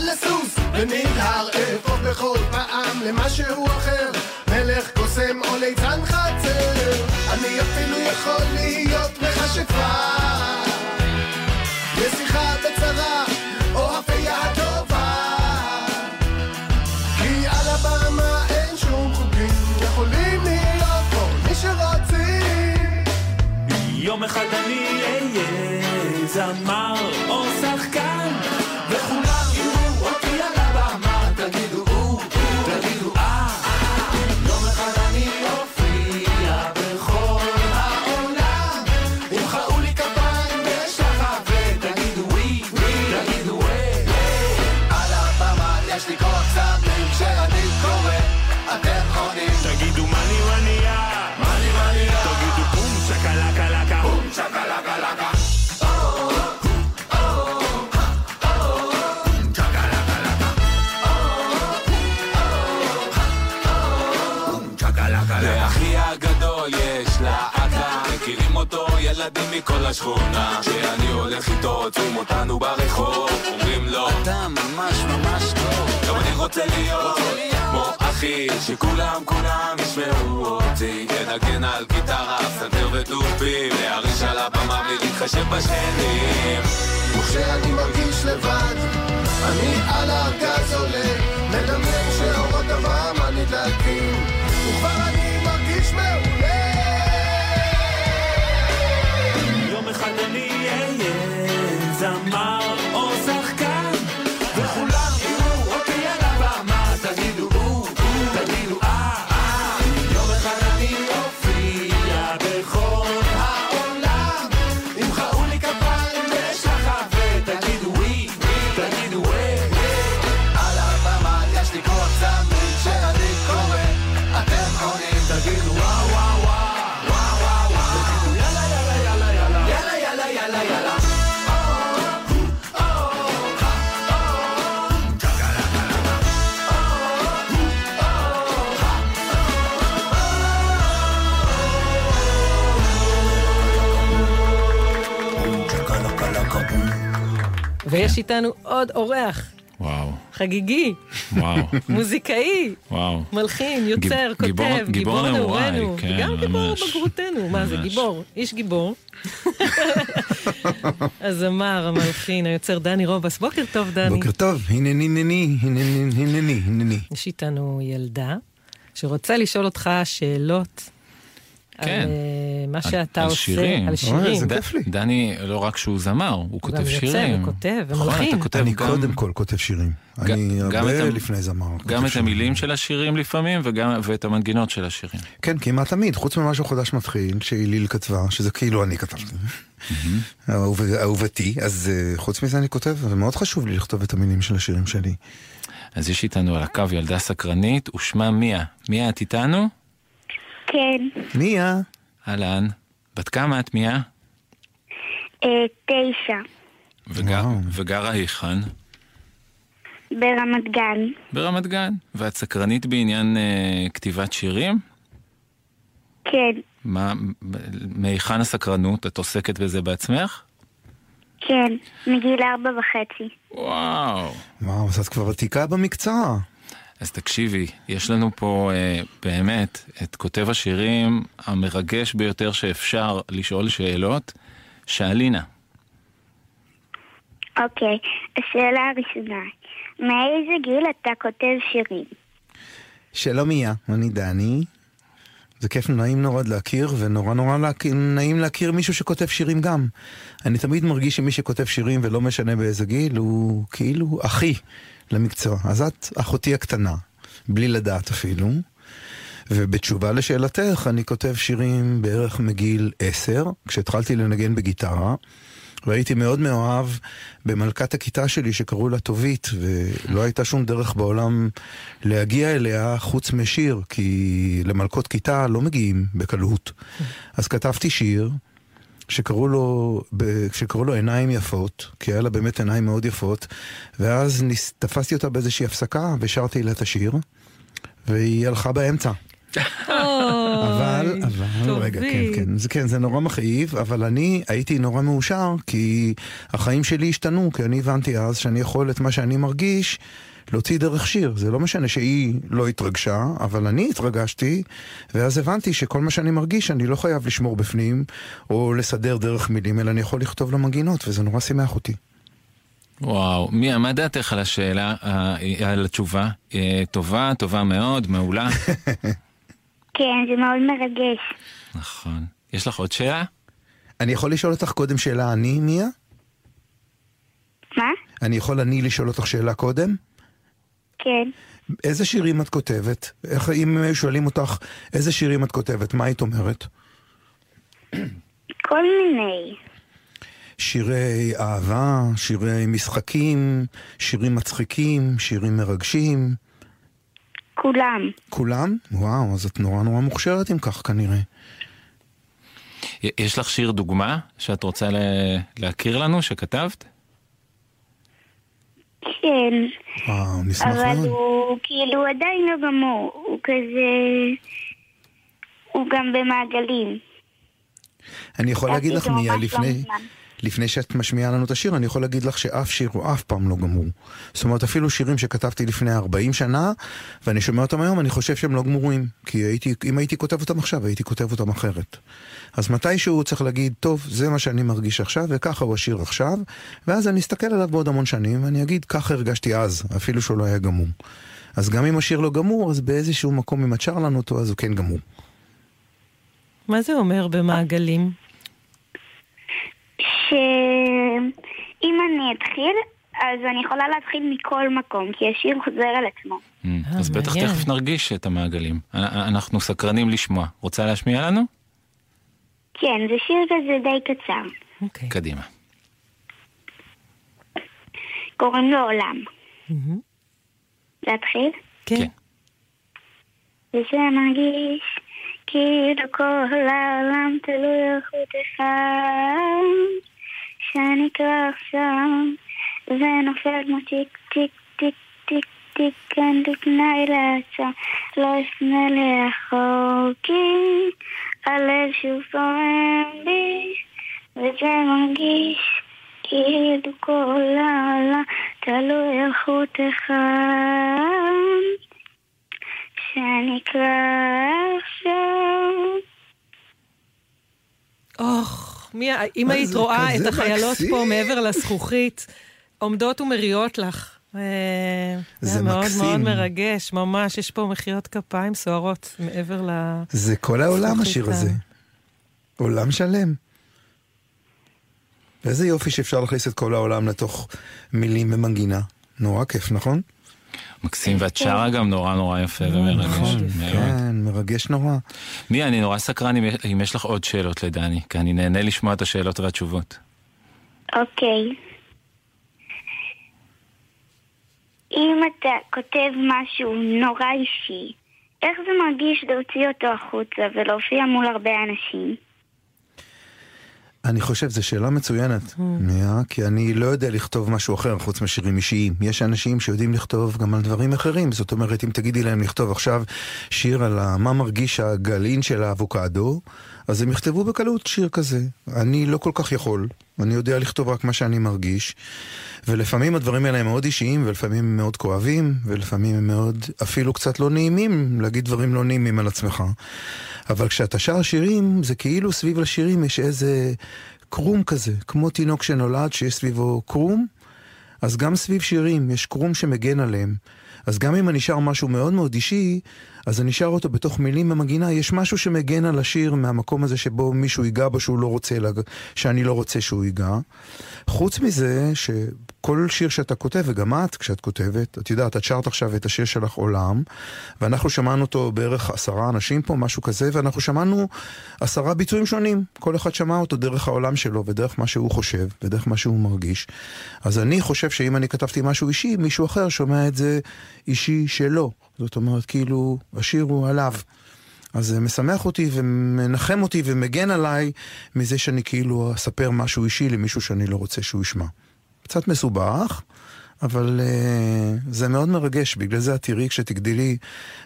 S7: אותך על הסוס ונזהר אהפוך בכל
S8: השכונה כשאני הולך איתו עוצרים אותנו ברחוב אומרים לו אתה ממש ממש טוב. גם אני רוצה להיות כמו אחי שכולם כולם ישמעו אותי. לנגן על גיטרה, פסנתר ותופים להרעיש על הבמה ולהתחשב בשכנים.
S7: וכשאני מרגיש לבד, אני על הארגז עולה, מדמיין שאורות הבמה נדלקים, וכבר אני מרגיש מעולה.
S9: אהיה
S4: איתנו עוד אורח,
S3: וואו,
S4: חגיגי,
S3: וואו,
S4: מוזיקאי,
S3: וואו.
S4: מלחין, יוצר,
S3: גיב- גיבור-
S4: כותב,
S3: גיבור
S4: גיבור נעורינו,
S3: כן,
S4: גם גיבור
S3: ממש.
S4: בגרותנו, מה זה. גיבור, איש גיבור. הזמר, המלחין, היוצר דני רובס, בוקר טוב דני.
S10: בוקר טוב, הנני, הנני, הנני, הנני, הנני.
S4: יש איתנו ילדה שרוצה לשאול אותך שאלות.
S3: כן.
S4: על אה, מה
S3: על-
S4: שאתה
S3: על
S4: עושה,
S3: שירים.
S4: על
S10: אוי,
S4: שירים.
S10: איזה
S3: ד-
S10: כיף לי.
S3: דני, לא רק שהוא זמר, הוא
S4: הוא
S3: כותב
S4: גם יוצר
S3: שירים.
S4: וכותב
S3: נכון,
S4: ומלחין.
S3: כותב
S10: אני
S3: גם-
S10: קודם כל כותב שירים.
S3: ג-
S10: אני
S3: גם
S10: הרבה
S3: את
S10: לפני זמר.
S3: גם את
S10: שירים.
S3: המילים של השירים לפעמים, וגם, ואת המנגינות של השירים.
S10: כן, כמעט תמיד, חוץ ממשהו חדש מתחיל, שהיליל כתבה, שזה כאילו אני כתבתי. אהוב- אהובתי, אז אה, חוץ מזה אני כותב, ומאוד חשוב לי לכתוב את המילים של השירים שלי.
S3: אז יש איתנו על הקו ילדה סקרנית, ושמה מיה. מיה, את איתנו?
S6: כן,
S10: מיה,
S3: אהלן. בת כמה את מיה?
S6: אה, תשע,
S3: וגר. וגרה היכן?
S6: ברמת גן.
S3: ברמת גן. ואת סקרנית בעניין אה, כתיבת שירים?
S6: כן,
S3: מה, מהיכן הסקרנות? את עוסקת בזה בעצמך?
S6: כן, מגיל ארבע וחצי.
S3: וואו.
S10: וואו, אז את כבר ותיקה במקצוע.
S3: אז תקשיבי, יש לנו פה אה, באמת את כותב השירים המרגש ביותר שאפשר לשאול שאלות, שאלינה.
S11: אוקיי, השאלה הראשונה, מאיזה גיל אתה כותב שירים?
S10: שלום מיה, אני דני. זה כיף נעים נורא להכיר, ונורא נורא להכ... נעים להכיר מישהו שכותב שירים גם. אני תמיד מרגיש שמי שכותב שירים, ולא משנה באיזה גיל, הוא כאילו אחי למקצוע. אז את אחותי הקטנה, בלי לדעת אפילו. ובתשובה לשאלתך, אני כותב שירים בערך מגיל עשר, כשהתחלתי לנגן בגיטרה. והייתי מאוד מאוהב במלכת הכיתה שלי שקראו לה טובית, ולא הייתה שום דרך בעולם להגיע אליה חוץ משיר, כי למלכות כיתה לא מגיעים בקלות. אז כתבתי שיר. שקראו לו, שקראו לו עיניים יפות, כי היה לה באמת עיניים מאוד יפות, ואז ניס, תפסתי אותה באיזושהי הפסקה ושרתי לה את השיר, והיא הלכה באמצע. אבל, אבל, רגע, כן, כן, זה כן, זה נורא מכאיב, אבל אני הייתי נורא מאושר, כי החיים שלי השתנו, כי אני הבנתי אז שאני יכול את מה שאני מרגיש להוציא דרך שיר. זה לא משנה שהיא לא התרגשה, אבל אני התרגשתי, ואז הבנתי שכל מה שאני מרגיש, אני לא חייב לשמור בפנים, או לסדר דרך מילים, אלא אני יכול לכתוב למנגינות, וזה נורא שימח אותי.
S3: וואו, מיה, מה דעתך על השאלה, אה, על התשובה? אה, טובה, טובה מאוד, מעולה.
S11: כן, זה מאוד מרגש.
S3: נכון. יש לך עוד שאלה?
S10: אני יכול לשאול אותך קודם שאלה אני, מיה?
S11: מה?
S10: אני יכול אני לשאול אותך שאלה קודם?
S11: כן.
S10: איזה שירים את כותבת? איך, אם שואלים אותך איזה שירים את כותבת, מה היית אומרת?
S11: כל מיני.
S10: שירי אהבה, שירי משחקים, שירים מצחיקים, שירים מרגשים.
S11: כולם.
S10: כולם? וואו, אז את נורא נורא מוכשרת אם כך כנראה.
S3: יש לך שיר דוגמה שאת רוצה להכיר לנו, שכתבת?
S11: כן.
S10: וואו, נשמח מאוד.
S11: אבל הוא כאילו עדיין לא גמור, הוא כזה... הוא גם במעגלים.
S10: אני יכול להגיד לך, מיה,
S11: לא
S10: לפני... שאת משמיעה לנו את השיר, אני יכול להגיד לך שאף שיר הוא אף פעם לא גמור. זאת אומרת, אפילו שירים שכתבתי לפני 40 שנה, ואני שומע אותם היום, אני חושב שהם לא גמורים. כי הייתי, אם הייתי כותב אותם עכשיו, הייתי כותב אותם אחרת. אז מתישהו צריך להגיד, טוב, זה מה שאני מרגיש עכשיו, וככה הוא השיר עכשיו, ואז אני אסתכל עליו בעוד המון שנים, ואני אגיד, ככה הרגשתי אז, אפילו שהוא לא היה גמור. אז גם אם השיר לא גמור, אז באיזשהו מקום, אם את שר לנו אותו, אז הוא כן גמור.
S4: מה זה אומר במעגלים?
S11: שאם אני אתחיל, אז אני יכולה להתחיל מכל מקום, כי השיר חוזר על עצמו.
S3: Mm, אז בטח תכף נרגיש את המעגלים. אנחנו סקרנים לשמוע. רוצה להשמיע לנו?
S11: כן, זה שיר כזה די קצר.
S3: אוקיי. קדימה.
S11: קוראים לו עולם. להתחיל?
S4: כן.
S11: וזה מרגיש כאילו כל העולם תלוי על חוט אחד כבר עכשיו ונופל כמו טיק טיק טיק טיק טיק כן תתנאי לעצה לא אפנה לאחור כי הלב שוב פועם בי וזה מרגיש כאילו כל העולם תלוי על חוט אחד שנקרא עכשיו.
S4: אוח, מי, אם היית רואה את החיילות פה מעבר לזכוכית, עומדות ומריעות לך. אה,
S10: זה
S4: מאוד
S10: מקסים.
S4: מאוד מרגש, ממש, יש פה מחיאות כפיים סוערות מעבר ל...
S10: זה כל העולם השיר הזה. עולם שלם. ואיזה יופי שאפשר להכניס את כל העולם לתוך מילים ומנגינה. נורא כיף, נכון?
S3: מקסים, ואת שרה גם נורא נורא יפה ומרגש.
S10: נכון. כן, מרגש נורא.
S3: מיה, אני נורא סקרן אם יש לך עוד שאלות לדני, כי אני נהנה לשמוע את השאלות והתשובות.
S11: אוקיי. אם אתה כותב משהו נורא אישי, איך זה מרגיש להוציא אותו החוצה ולהופיע מול הרבה אנשים?
S10: אני חושב זו שאלה מצוינת, מיה, כי אני לא יודע לכתוב משהו אחר חוץ משירים אישיים. יש אנשים שיודעים לכתוב גם על דברים אחרים. זאת אומרת, אם תגידי להם לכתוב עכשיו שיר על מה מרגיש הגלעין של האבוקדו, אז הם יכתבו בקלות שיר כזה. אני לא כל כך יכול, אני יודע לכתוב רק מה שאני מרגיש, ולפעמים הדברים האלה הם מאוד אישיים, ולפעמים הם מאוד כואבים, ולפעמים הם מאוד אפילו קצת לא נעימים, להגיד דברים לא נעימים על עצמך. אבל כשאתה שר שירים, זה כאילו סביב השירים יש איזה קרום כזה, כמו תינוק שנולד שיש סביבו קרום, אז גם סביב שירים יש קרום שמגן עליהם. אז גם אם אני שר משהו מאוד מאוד אישי, אז אני שר אותו בתוך מילים במגינה, יש משהו שמגן על השיר מהמקום הזה שבו מישהו ייגע בו שהוא לא רוצה, לג... שאני לא רוצה שהוא ייגע. חוץ מזה, שכל שיר שאתה כותב, וגם את כשאת כותבת, את יודעת, את שרת עכשיו את השיר שלך עולם, ואנחנו שמענו אותו בערך עשרה אנשים פה, משהו כזה, ואנחנו שמענו עשרה ביצועים שונים. כל אחד שמע אותו דרך העולם שלו, ודרך מה שהוא חושב, ודרך מה שהוא מרגיש. אז אני חושב שאם אני כתבתי משהו אישי, מישהו אחר שומע את זה אישי שלו. זאת אומרת, כאילו, השיר הוא עליו. אז זה משמח אותי ומנחם אותי ומגן עליי מזה שאני כאילו אספר משהו אישי למישהו שאני לא רוצה שהוא ישמע. קצת מסובך, אבל uh, זה מאוד מרגש, בגלל זה את תראי כשתגדילי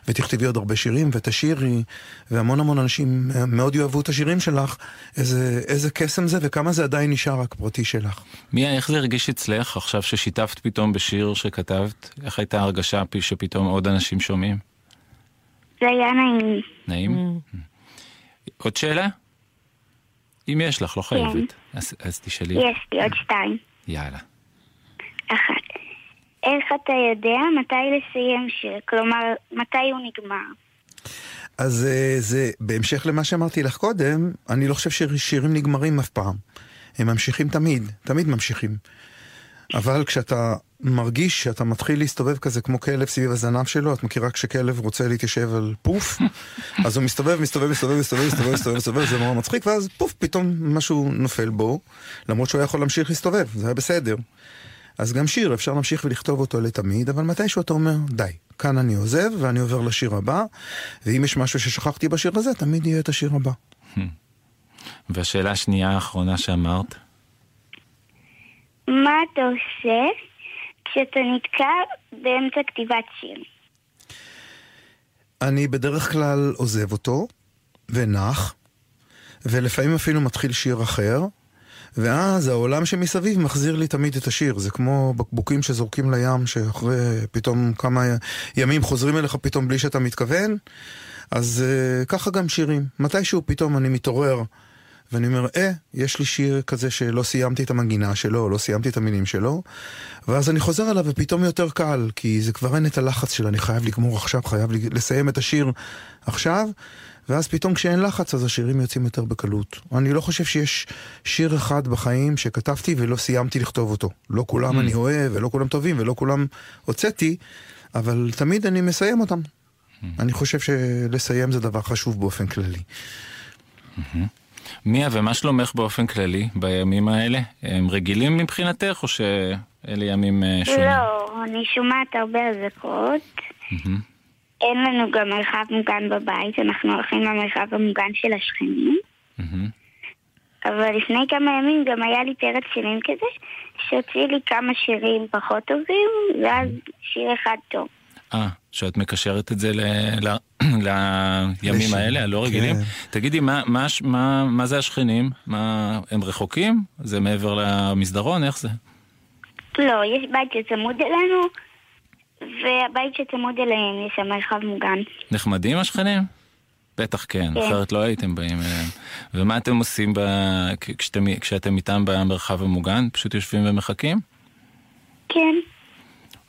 S10: ותכתבי עוד הרבה שירים ותשאירי, והמון המון אנשים מאוד יאהבו את השירים שלך, איזה, איזה קסם זה וכמה זה עדיין נשאר רק פרטי שלך.
S3: מיה, איך זה הרגיש אצלך עכשיו ששיתפת פתאום בשיר שכתבת? איך הייתה הרגשה שפתאום עוד אנשים שומעים?
S6: זה היה נעים.
S3: נעים? עוד שאלה? אם יש לך, לא חייבת. אז, אז תשאלי.
S6: יש לי עוד שתיים.
S3: יאללה.
S6: אחת. איך אתה יודע מתי לסיים שיר? כלומר, מתי הוא נגמר?
S10: אז אה, זה, בהמשך למה שאמרתי לך קודם, אני לא חושב ששירים נגמרים אף פעם. הם ממשיכים תמיד, תמיד ממשיכים. אבל כשאתה מרגיש שאתה מתחיל להסתובב כזה כמו כלב סביב הזנב שלו, את מכירה כשכלב רוצה להתיישב על פוף? אז הוא מסתובב, מסתובב, מסתובב, מסתובב, מסתובב, מסתובב, מסתובב, זה נורא מצחיק, ואז פוף, פתאום משהו נופל בו, למרות שהוא היה יכול להמשיך להסתובב, זה היה בסדר. אז גם שיר, אפשר להמשיך ולכתוב אותו לתמיד, אבל מתישהו אתה אומר, די, כאן אני עוזב ואני עובר לשיר הבא, ואם יש משהו ששכחתי בשיר הזה, תמיד יהיה את השיר הבא.
S3: והשאלה השנייה האחרונה שאמרת?
S6: מה אתה עושה כשאתה נתקע באמצע כתיבת שיר?
S10: אני בדרך כלל עוזב אותו, ונח, ולפעמים אפילו מתחיל שיר אחר, ואז העולם שמסביב מחזיר לי תמיד את השיר. זה כמו בקבוקים שזורקים לים, שאחרי פתאום כמה ימים חוזרים אליך פתאום בלי שאתה מתכוון. אז uh, ככה גם שירים. מתישהו פתאום אני מתעורר. ואני אומר, אה, יש לי שיר כזה שלא סיימתי את המנגינה שלו, לא סיימתי את המילים שלו, ואז אני חוזר אליו ופתאום יותר קל, כי זה כבר אין את הלחץ של אני חייב לגמור עכשיו, חייב לסיים את השיר עכשיו, ואז פתאום כשאין לחץ אז השירים יוצאים יותר בקלות. אני לא חושב שיש שיר אחד בחיים שכתבתי ולא סיימתי לכתוב אותו. לא כולם אני אוהב, ולא כולם טובים, ולא כולם הוצאתי, אבל תמיד אני מסיים אותם. אני חושב שלסיים זה דבר חשוב באופן כללי.
S3: מיה, ומה שלומך באופן כללי בימים האלה? הם רגילים מבחינתך, או שאלה ימים אה, שונים?
S6: לא, אני שומעת הרבה אזעקות. אין לנו גם מרחב מוגן בבית, אנחנו הולכים למרחב המוגן של השכנים. אבל לפני כמה ימים גם היה לי פרץ שירים כזה, שהוציא לי כמה שירים פחות טובים, ואז שיר אחד טוב.
S3: אה, שאת מקשרת את זה ל... ל... לימים האלה, הלא רגילים.
S10: כן.
S3: תגידי, מה, מה, מה, מה זה השכנים? מה, הם רחוקים? זה מעבר למסדרון? איך זה?
S6: לא, יש בית שצמוד אלינו, והבית שצמוד אליהם יש שם מרחב מוגן.
S3: נחמדים השכנים? בטח כן,
S6: כן.
S3: אחרת לא הייתם באים אליהם. ומה אתם עושים ב... כשאתם, כשאתם איתם במרחב המוגן? פשוט יושבים ומחכים?
S6: כן,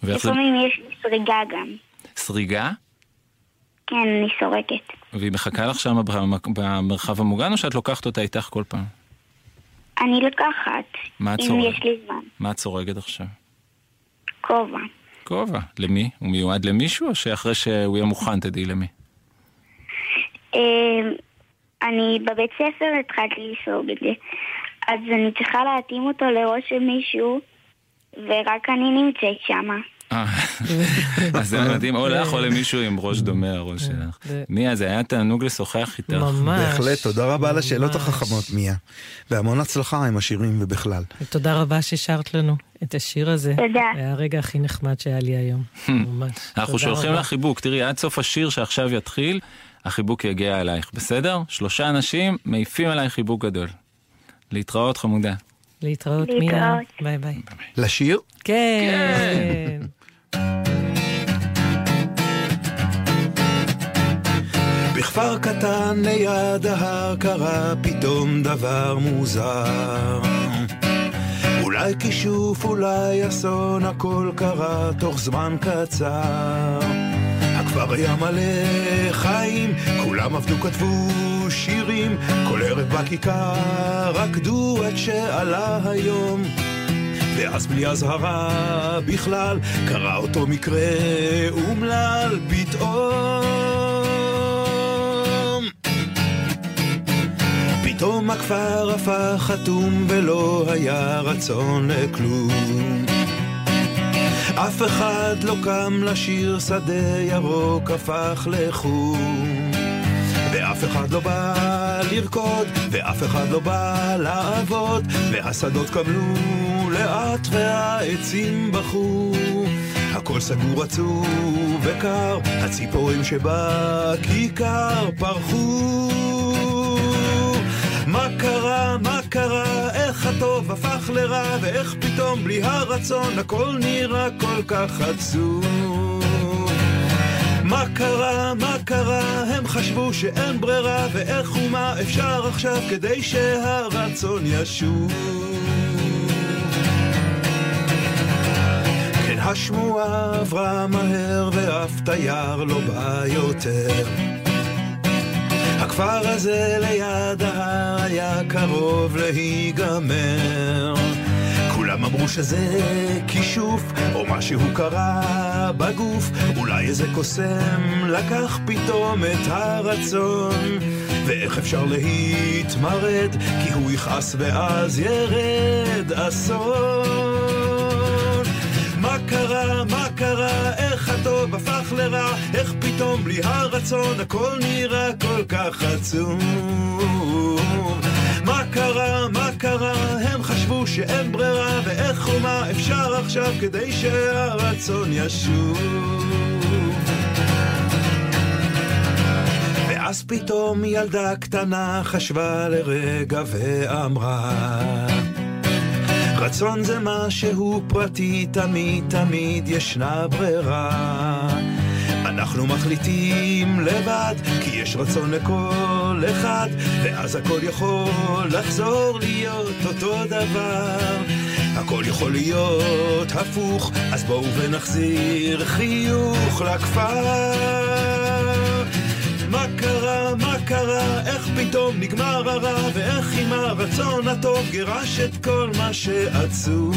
S3: ואיך זה...
S6: לפעמים יש סריגה גם.
S3: סריגה?
S6: כן, אני סורקת.
S3: והיא מחכה לך שם במ- במרחב המוגן, או שאת לוקחת אותה איתך כל פעם?
S6: אני לוקחת, אם
S3: צורקת?
S6: יש לי זמן.
S3: מה את צורגת עכשיו?
S6: כובע.
S3: כובע. למי? הוא מיועד למישהו, או שאחרי שהוא יהיה מוכן תדעי למי?
S6: אה, אני בבית ספר התחלתי לסוג את זה. אז אני צריכה להתאים אותו לראש של מישהו, ורק אני נמצאת שמה.
S3: אה, אז זה מדהים, או לך או למישהו עם ראש דומה הראש שלך.
S4: זה-
S3: מיה, זה היה תענוג לשוחח איתך.
S4: ממש.
S10: בהחלט, תודה רבה על השאלות. החכמות, מיה. והמון הצלחה עם השירים ובכלל.
S4: תודה רבה ששרת לנו את השיר הזה.
S6: תודה.
S4: זה הרגע הכי נחמד שהיה לי היום. ממש.
S3: אנחנו שולחים. לך חיבוק, תראי, עד סוף השיר שעכשיו יתחיל, החיבוק יגיע אלייך, בסדר? שלושה אנשים מעיפים עלייך חיבוק גדול. להתראות חמודה.
S4: להתראות. מיה. ביי ביי.
S10: לשיר?
S4: כן.
S10: בכפר קטן ליד ההר קרה פתאום דבר מוזר. אולי כישוף, אולי אסון, הכל קרה תוך זמן קצר. הכפר היה מלא חיים, כולם עבדו, כתבו שירים, כל ערב בכיכר רקדו עד שעלה היום. ואז בלי אזהרה בכלל, קרה אותו מקרה אומלל פתאום. פתאום הכפר הפך חתום ולא היה רצון לכלום. אף אחד לא קם לשיר, שדה ירוק הפך לחום. ואף אחד לא בא לרקוד, ואף אחד לא בא לעבוד, והשדות קמלו לאט והעצים בכו. הכל סגור עצוב וקר, הציפורים שבכיכר פרחו. מה קרה, מה קרה, איך הטוב הפך לרע, ואיך פתאום בלי הרצון הכל נראה כל כך עצוב. מה קרה, מה קרה, הם חשבו שאין ברירה, ואיך ומה אפשר עכשיו כדי שהרצון ישוב. כן, השמועה עברה מהר, ואף תייר לא בא יותר. הכפר הזה ליד ההר היה קרוב להיגמר. כולם אמרו שזה כישוף, או משהו קרה בגוף, אולי איזה קוסם לקח פתאום את הרצון. ואיך אפשר להתמרד, כי הוא יכעס ואז ירד אסון. מה קרה, מה קרה, איך הטוב הפך לרע, איך פתאום בלי הרצון הכל נראה כל כך עצוב. מה קרה, מה קרה, הם חשבו שאין ברירה, ואיך ומה אפשר עכשיו כדי שהרצון ישוב. ואז פתאום ילדה קטנה חשבה לרגע ואמרה רצון זה משהו פרטי, תמיד תמיד ישנה ברירה. אנחנו מחליטים לבד, כי יש רצון לכל אחד, ואז הכל יכול לחזור להיות אותו דבר. הכל יכול להיות הפוך, אז בואו ונחזיר חיוך לכפר. מה קרה, מה קרה, איך פתאום נגמר הרע, ואיך עם הרצון הטוב גירש את כל מה שעצוב.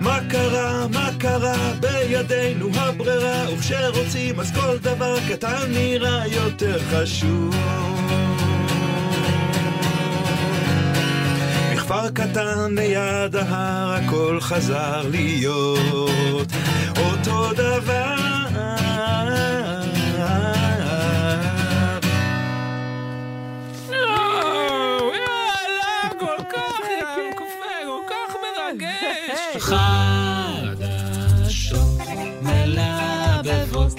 S10: מה קרה, מה קרה, בידינו הברירה, וכשרוצים אז כל דבר קטן נראה יותר חשוב. בכפר קטן ליד ההר הכל חזר להיות אותו דבר.
S3: יאללה, מלבבות,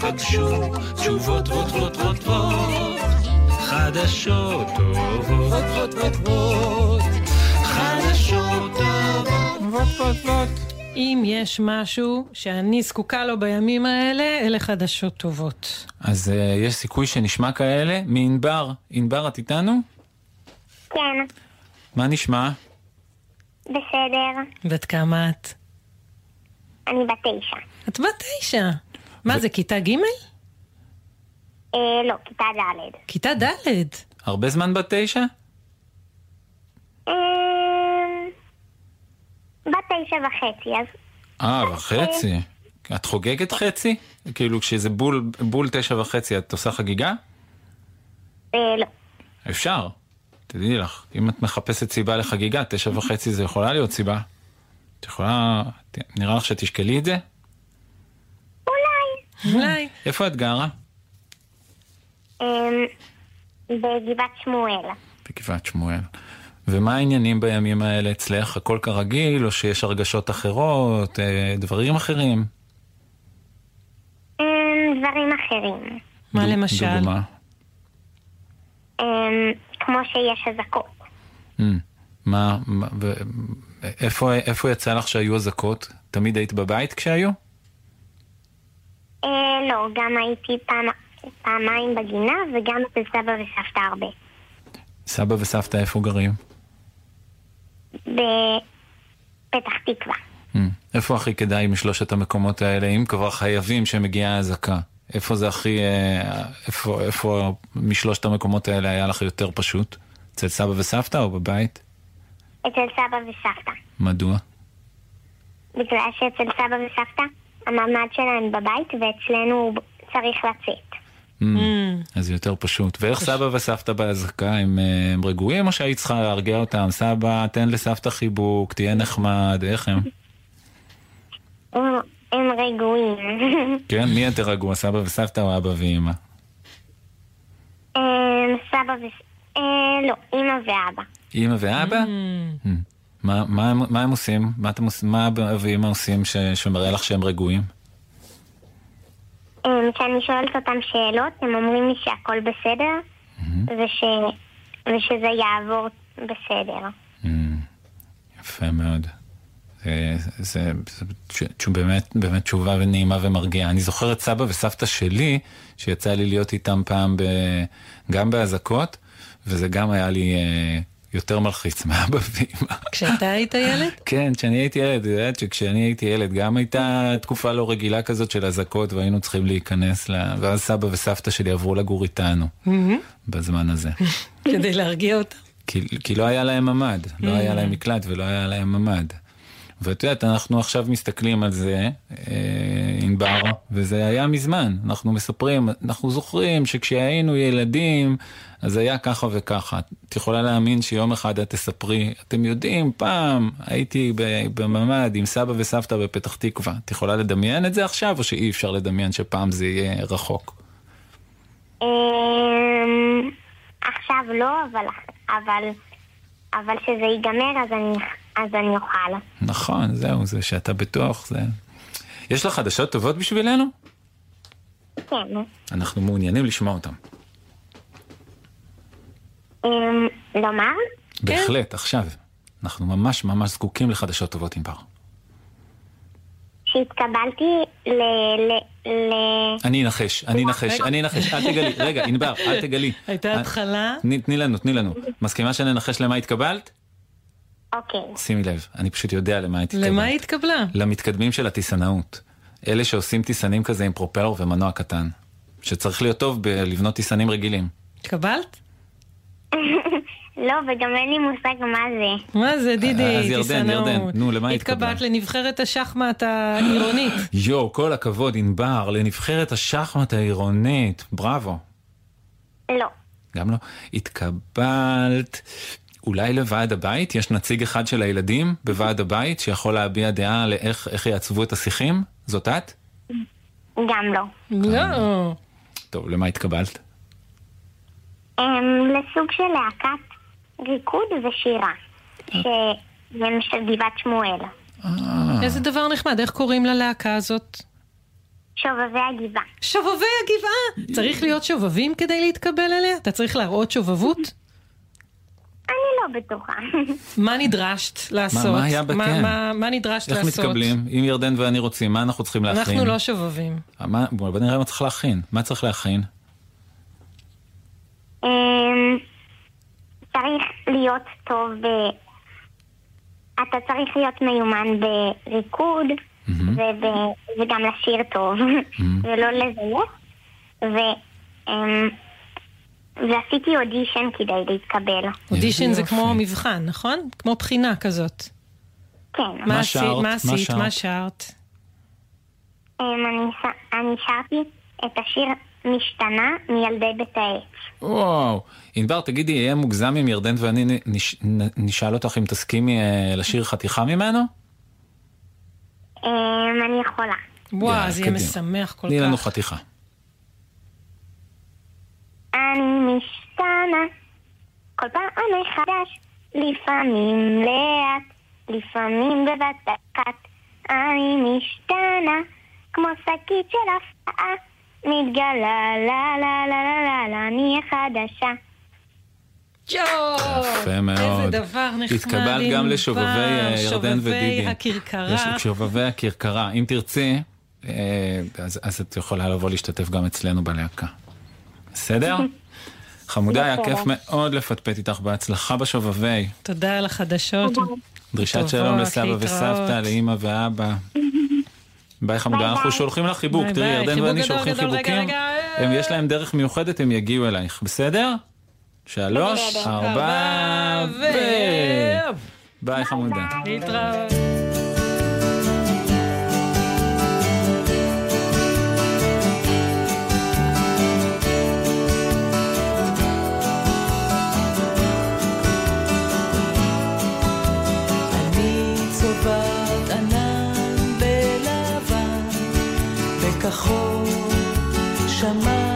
S3: פגשו תשובות רות רות רות רות חדשות טובות רות רות רות חדשות טובות רות רות רות
S4: אם יש משהו שאני זקוקה לו בימים האלה, אלה חדשות טובות.
S3: אז uh, יש סיכוי שנשמע כאלה מענבר. ענבר, את איתנו?
S6: כן,
S3: מה נשמע?
S6: בסדר.
S4: בת כמה את?
S6: אני בת תשע.
S4: את בת תשע. מה זה, כיתה ג'?
S6: אה, לא, כיתה ד'.
S4: כיתה ד'.
S3: הרבה זמן בת תשע?
S6: אה, בת תשע וחצי, אז
S3: אה, וחצי. את חוגגת חצי? כאילו כשזה בול, בול תשע וחצי את עושה חגיגה?
S6: אה, לא.
S3: אפשר. תדעי לך, אם את מחפשת סיבה לחגיגה, תשע וחצי זה יכולה להיות סיבה. את יכולה, נראה לך שתשקלי את זה?
S12: אולי.
S4: אולי.
S3: איפה את גרה?
S12: אמ, בגבעת שמואל.
S3: בגבעת שמואל. ומה העניינים בימים האלה אצלך? הכל כרגיל, או שיש הרגשות אחרות, אה, דברים אחרים?
S12: אמ, דברים אחרים.
S4: מה למשל?
S3: דוגמה.
S12: אמ, כמו שיש אזעקות.
S3: Mm, מה, מה- ו- איפה, איפה יצא לך שהיו אזעקות? תמיד היית בבית כשהיו?
S12: אה, לא, גם הייתי פעם, פעמיים בגינה וגם אצל סבא וסבתא הרבה.
S3: סבא וסבתא איפה גרים?
S12: בפתח תקווה.
S3: Mm, איפה הכי כדאי משלושת המקומות האלה, אם כבר חייבים שמגיעה אזעקה? איפה זה הכי, אה, איפה, איפה משלושת המקומות האלה היה לך יותר פשוט? אצל סבא וסבתא או בבית?
S12: אצל סבא וסבתא.
S3: מדוע?
S12: בגלל שאצל סבא וסבתא המעמד שלהם בבית ואצלנו צריך לצאת.
S3: Mm, אז זה יותר פשוט. ואיך סבא וסבתא באזעקה, הם, אה, הם רגועים או שהיית צריכה להרגיע אותם? סבא, תן לסבתא חיבוק, תהיה נחמד, איך הם?
S12: הם, רגועים.
S3: כן, מי יותר רגוע, סבא וסבתא או אבא ואמא?
S12: אמ, סבא ו... אה, לא, אמא ואבא.
S3: אמא ואבא? Mm. מה, מה, הם- עושים? מה, אבא ואמא עושים ש, שמראה לך שהם רגועים?
S12: אמ, כשאני שואלת אותם שאלות, הם אומרים לי שהכל בסדר וש... ושזה יעבור בסדר.
S3: יפה מאוד. זה, זה, באמת, באמת תשובה נעימה ומרגיעה. אני זוכר את סבא וסבתא שלי, שיצא לי להיות איתם פעם ב, גם באזעקות, וזה גם היה לי אה, יותר מלחיץ מאבא ואמא.
S4: כשאתה היית ילד?
S3: כן, כשאני הייתי ילד, את יודעת שכשאני הייתי ילד גם הייתה תקופה לא רגילה כזאת של אזעקות והיינו צריכים להיכנס ל... ואז סבא וסבתא שלי עברו לגור איתנו בזמן הזה.
S4: כדי להרגיע אותם.
S3: כי, כי לא היה להם ממ"ד, לא היה להם מקלט ולא היה להם ממ"ד. ואת יודעת, אנחנו עכשיו מסתכלים על זה, אה, ענבר, וזה היה מזמן. אנחנו מספרים, אנחנו זוכרים שכשהיינו ילדים, אז היה ככה וככה. את יכולה להאמין שיום אחד את תספרי, אתם יודעים, פעם הייתי בממ"ד עם סבא וסבתא בפתח תקווה. את יכולה לדמיין את זה עכשיו, או שאי אפשר לדמיין שפעם זה יהיה רחוק?
S12: אמ, עכשיו לא, אבל, אבל, אבל שזה ייגמר אז אני, אז אני אוכל.
S3: נכון, זהו, זה שאתה בטוח, זה... יש לך חדשות טובות בשבילנו?
S12: כן.
S3: אנחנו מעוניינים לשמוע אותם.
S12: אמ, לומר?
S3: בהחלט, עכשיו. אנחנו ממש ממש זקוקים לחדשות טובות, ענבר.
S12: שהתקבלתי ל... ל... ל...
S3: אני אנחש, אני אנחש, אני אנחש, אל תגלי, רגע, ענבר, אל תגלי.
S4: הייתה
S3: אה,
S4: התחלה.
S3: תני לנו, תני לנו. מסכימה שננחש למה התקבלת?
S12: אוקיי.
S3: שימי לב, אני פשוט יודע למה התקבלת.
S4: למה היא התקבלה?
S3: למתקדמים של הטיסנאות. אלה שעושים טיסנים כזה עם פרופלר ומנוע קטן. שצריך להיות טוב בלבנות טיסנים רגילים.
S4: התקבלת?
S12: לא, וגם אין לי מושג מה זה.
S4: מה זה, דידי,
S3: אז ירדן,
S4: טיסנאות.
S3: ירדן, נו, למה התקבלת?
S4: התקבלת לנבחרת השחמט העירונית.
S3: יואו, כל הכבוד, ענבר, לנבחרת השחמט העירונית. בראבו.
S12: לא.
S3: גם לא. התקבלת אולי לוועד הבית? יש נציג אחד של הילדים בוועד הבית שיכול להביע דעה לאיך איך יעצבו את השיחים? זאת את?
S12: גם לא.
S4: לא.
S3: טוב, למה התקבלת?
S12: אמ, לסוג של להקת ריקוד ושירה. שהם של גבעת שמואל.
S4: איזה דבר נחמד, איך קוראים ללהקה הזאת?
S12: שובבי הגבעה.
S4: שובבי הגבעה! צריך להיות שובבים כדי להתקבל אליה? אתה צריך להראות שובבות?
S12: אני לא בטוחה.
S4: מה נדרשת לעשות?
S3: מה היה בכן?
S4: מה- מה נדרשת
S3: איך
S4: לעשות?
S3: מתקבלים? אם ירדן ואני רוצים, מה אנחנו צריכים להכין?
S4: אנחנו לא שובבים.
S3: מה, בוא נראה מה צריך להכין. מה צריך להכין?
S12: אמ, צריך להיות טוב ב... אתה צריך להיות מיומן בריקוד וב... וגם לשיר טוב ולא לזייף ו... ועשיתי אודישן כדי להתקבל.
S4: אודישן זה. כמו מבחן, נכון? כמו בחינה כזאת.
S12: כן.
S3: מה
S4: עשית?
S3: שרת?
S4: מה עשית?
S3: שרת?
S4: מה שרת?
S12: אמ, אני שרתי את השיר
S6: משתנה מילדי בית העץ.
S3: וואו. ענבר, תגידי, יהיה מוגזם אם ירדן ואני נש- נשאל אותך אם תסכימי אה, לשיר חתיכה ממנו?
S6: אמ, אני יכולה.
S4: וואו, זה יהיה. משמח כל
S3: תני לנו
S4: כך.
S3: חתיכה.
S6: אני משתנה, כל פעם מחדש, לפעמים לאט, לפעמים בבת אחת. אני משתנה, כמו שקית של הפתעה, מתגלה, לה לה לה לה לה לה, אני החדשה.
S4: יואו,
S3: יפה מאוד.
S4: איזה דבר נחמד.
S3: התקבלת גם לשובבי אה, ירדן ודידי.
S4: שובבי הכרכרה.
S3: שובבי הכרכרה. אם תרצי, אה, אז אז את יכולה לבוא להשתתף גם אצלנו בלהקה. בסדר? חמודה, היה כיף מאוד לפטפט איתך. בהצלחה בשובבי.
S4: תודה על החדשות.
S3: דרישת שלום לסבא. וסבתא, לאימא ואבא. ביי חמודה, אנחנו שולחים לך חיבוק. תראי. ירדן ואני שולחים חיבוקים. הם, יש להם דרך מיוחדת, הם יגיעו אלייך. בסדר? שלוש. ארבע. ו... ביי חמודה.
S4: להתראות.
S1: בכחול, שמיים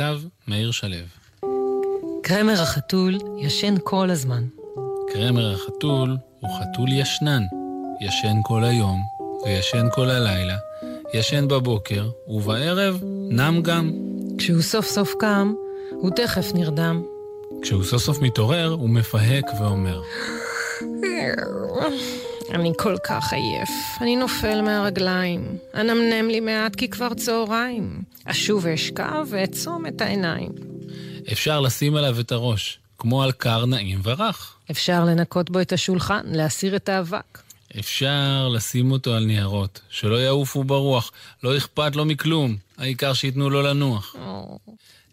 S3: כתב מאיר שלו.
S4: קרמר החתול ישן כל הזמן.
S3: קרמר החתול הוא חתול ישנן. ישן כל היום, וישן כל הלילה, ישן בבוקר, ובערב נם גם.
S4: כשהוא סוף סוף קם, הוא תכף נרדם.
S3: כשהוא סוף סוף מתעורר, הוא מפהק ואומר,
S4: אני כל כך עייף, אני נופל מהרגליים. אנמנם לי מעט כי כבר צהריים. אשוב ואשכב ואעצום את העיניים.
S3: אפשר לשים עליו את הראש, כמו על קר נעים ורך.
S4: אפשר לנקות בו את השולחן, להסיר את האבק.
S3: אפשר לשים אותו על ניירות, שלא יעופו ברוח, לא אכפת לו מכלום, העיקר שייתנו לו לנוח.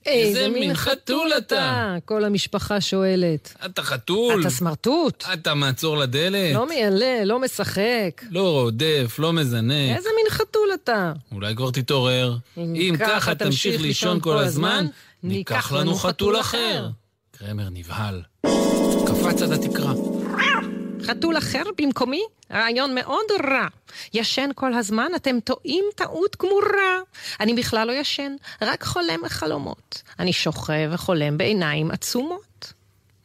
S3: איזה מין חתול אתה?
S4: כל המשפחה שואלת.
S3: אתה חתול?
S4: אתה סמרטוט?
S3: אתה מעצור לדלת?
S4: לא מיילה, לא משחק.
S3: לא רודף, לא מזנק.
S4: איזה מין חתול אתה?
S3: אולי כבר תתעורר. אם ככה תמשיך לישון כל הזמן, ניקח לנו חתול אחר. קרמר נבהל. קפץ עד התקרה.
S4: חתול אחר במקומי? רעיון מאוד רע. ישן כל הזמן, אתם טועים טעות גמורה. אני בכלל לא ישן, רק חולם בחלומות. אני שוכב וחולם בעיניים עצומות.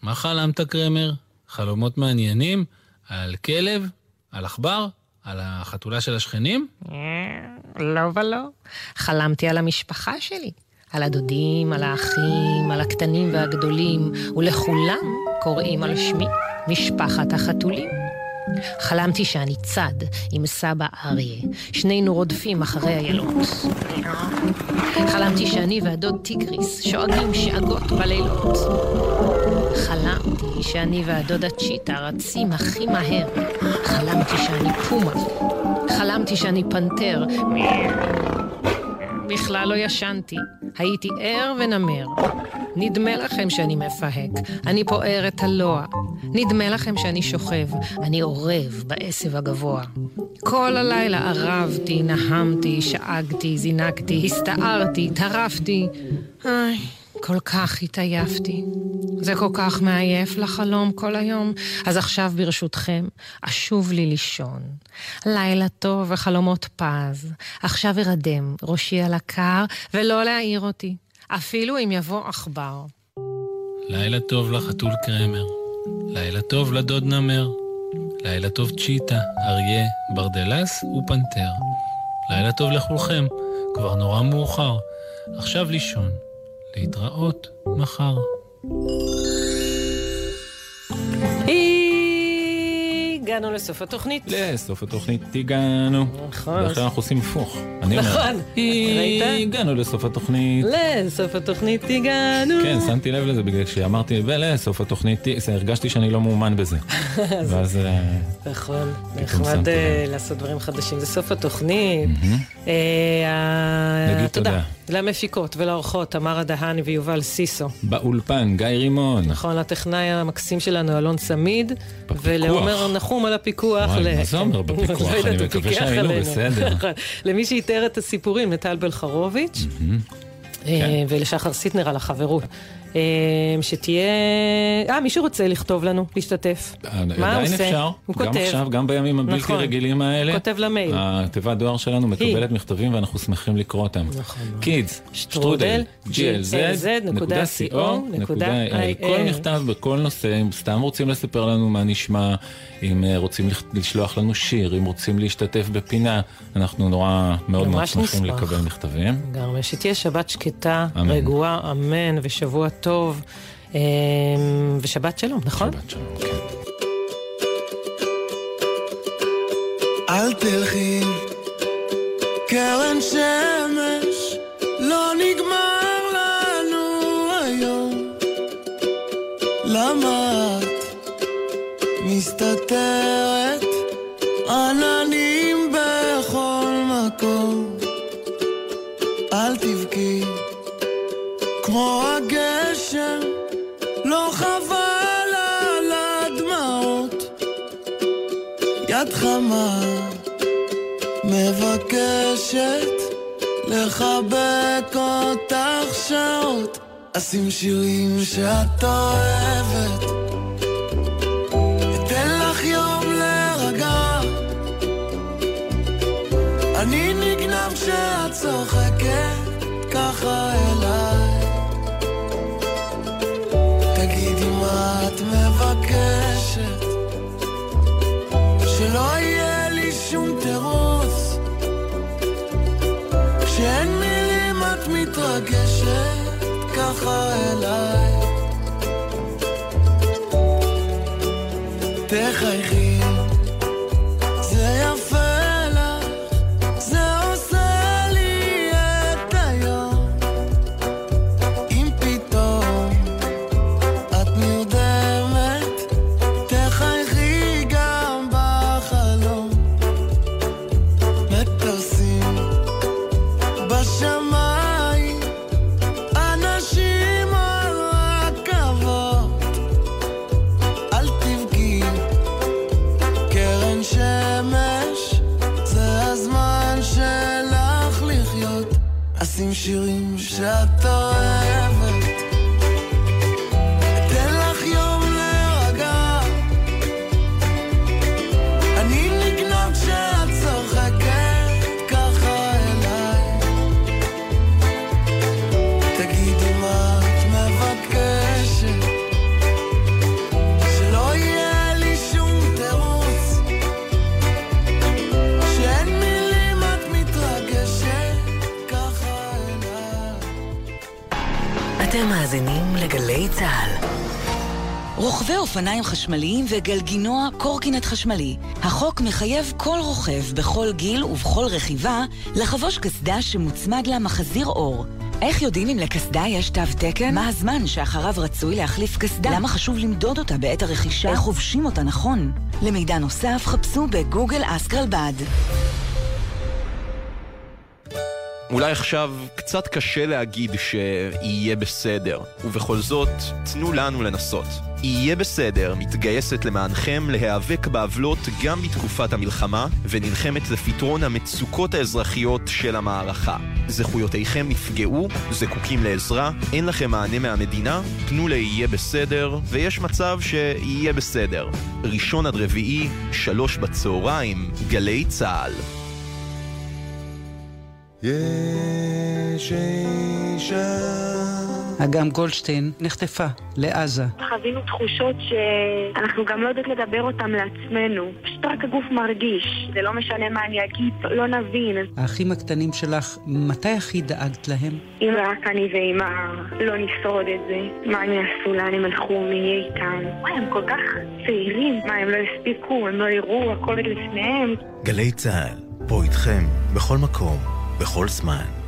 S3: מה חלמת, קרמר? חלומות מעניינים? על כלב? על עכבר? על החתולה של השכנים?
S4: לא ולא. חלמתי על המשפחה שלי. על הדודים, על האחים, על הקטנים והגדולים, ולכולם קוראים על שמי משפחת החתולים. חלמתי שאני צד עם סבא אריה, שנינו רודפים אחרי איילות. חלמתי שאני והדוד טיגריס שואגים שאגות בלילות. חלמתי שאני והדודה צ'יטה רצים הכי מהר. חלמתי שאני פומה. חלמתי שאני פנתר. בכלל לא ישנתי. הייתי ער ונמר. נדמה לכם שאני מפהק, אני פוער את הלוע. נדמה לכם שאני שוכב, אני אורב בעשב הגבוה. כל הלילה ערבתי, נהמתי, שאגתי, זינקתי, הסתערתי, טרפתי. איי, כל כך התעייפתי. זה כל כך מעייף לחלום כל היום. אז עכשיו ברשותכם, אשוב לי לישון. לילה טוב וחלומות פז. עכשיו ארדם, ראשי על הקר, ולא להעיר אותי. אפילו אם יבוא עכבר.
S3: לילה טוב לחתול קרמר, לילה טוב לדוד נמר, לילה טוב צ'יטה, אריה, ברדלס ופנתר. לילה טוב לכולכם, כבר נורא מאוחר. עכשיו לישון, להתראות מחר.
S4: הגענו לסוף התוכנית.
S3: לסוף התוכנית הגענו.
S4: נכון.
S3: ועכשיו אנחנו עושים הפוך. אני אומר,
S4: נכון.
S3: הגענו לסוף התוכנית.
S4: לסוף התוכנית הגענו.
S3: כן, שמתי לב לזה בגלל שאמרתי, ולסוף התוכנית, הרגשתי שאני לא מאומן בזה. ואז... אה,
S4: נכון, נחמד אה. לעשות דברים חדשים. זה סוף התוכנית. אה,
S3: נגיד תודה.
S4: למפיקות ולאורחות, תמרה דהני ויובל סיסו.
S3: באולפן, גיא רימון.
S4: נכון, לטכנאי המקסים שלנו, אלון צמיד. ולעומר נחום על הפיקוח.
S3: וואי, מה זה אומר בפיקוח?
S4: לא
S3: אני מקווה שהיינו. בסדר.
S4: נכון. למי שאיתר את הסיפורים, לטל בלחרוביץ'.
S3: כן.
S4: אה, ולשחר סיטנר על החברות. אה, שתהיה... אה, מישהו רוצה לכתוב לנו, להשתתף. מה הוא
S3: עדיין
S4: עושה?
S3: אפשר,
S4: הוא
S3: גם
S4: כותב.
S3: עכשיו, גם בימים הבלתי
S4: נכון.
S3: רגילים האלה.
S4: כותב למייל.
S3: התיבת דואר שלנו מקבלת מכתבים ואנחנו שמחים לקרוא אותם.
S4: נכון.
S3: קידס,
S4: שטרודל,
S3: glz.co.il. כל מכתב בכל נושא, אם סתם רוצים לספר לנו מה נשמע, אם אה, רוצים לשלוח לנו שיר, אם רוצים להשתתף בפינה, אנחנו נורא מאוד מאוד שמחים. לקבל מכתבים.
S4: גם שתהיה שבת שקטה. רגועה, אמן, ושבוע טוב. אה, ושבת שלום, נכון?
S3: שבת שלום, כן.
S13: אל תלכי, קרן שמש, לא נגמר לנו היום. למה את מסתתרת, לא חבל על הדמעות. יד חמה מבקשת לחבק אותך שעות. אשים שירים שאת אוהבת. אתן לך יום להירגע. אני נגנב כשאת צוחקת ככה אליי את מבקשת שלא יהיה לי שום תירוץ כשאין מילים את מתרגשת ככה אליי
S14: רוכבי אופניים חשמליים וגלגינוע קורקינט חשמלי. החוק מחייב כל רוכב בכל גיל ובכל רכיבה לחבוש קסדה שמוצמד לה מחזיר אור. איך יודעים אם לקסדה יש תו תקן? מה הזמן שאחריו רצוי להחליף קסדה? למה חשוב למדוד אותה בעת הרכישה? איך חובשים אותה נכון? למידע נוסף חפשו בגוגל אסק רלב"ד.
S15: אולי עכשיו קצת קשה להגיד שיהיה בסדר, ובכל זאת, תנו לנו לנסות. יהיה בסדר מתגייסת למענכם להיאבק בעוולות גם בתקופת המלחמה, ונלחמת לפתרון המצוקות האזרחיות של המערכה. זכויותיכם נפגעו, זקוקים לעזרה, אין לכם מענה מהמדינה, פנו ליהיה בסדר, ויש מצב שיהיה בסדר. ראשון עד רביעי, שלוש בצהריים, גלי צה"ל.
S10: יש אישה
S16: אגם גולדשטיין נחטפה לעזה.
S17: חווינו תחושות שאנחנו גם לא יודעות לדבר אותן לעצמנו. פשוט רק הגוף מרגיש. זה לא משנה מה אני אגיד, לא נבין.
S16: האחים הקטנים שלך, מתי הכי דאגת להם?
S17: אם רק אני ואמא לא נשרוד את זה, מה הם יעשו, לאן הם הלכו, מי יהיה איתם? וואי, הם כל כך צעירים. מה, הם לא הספיקו, הם לא יראו, הכל לפניהם.
S2: גלי צה"ל, פה איתכם, בכל מקום, בכל זמן.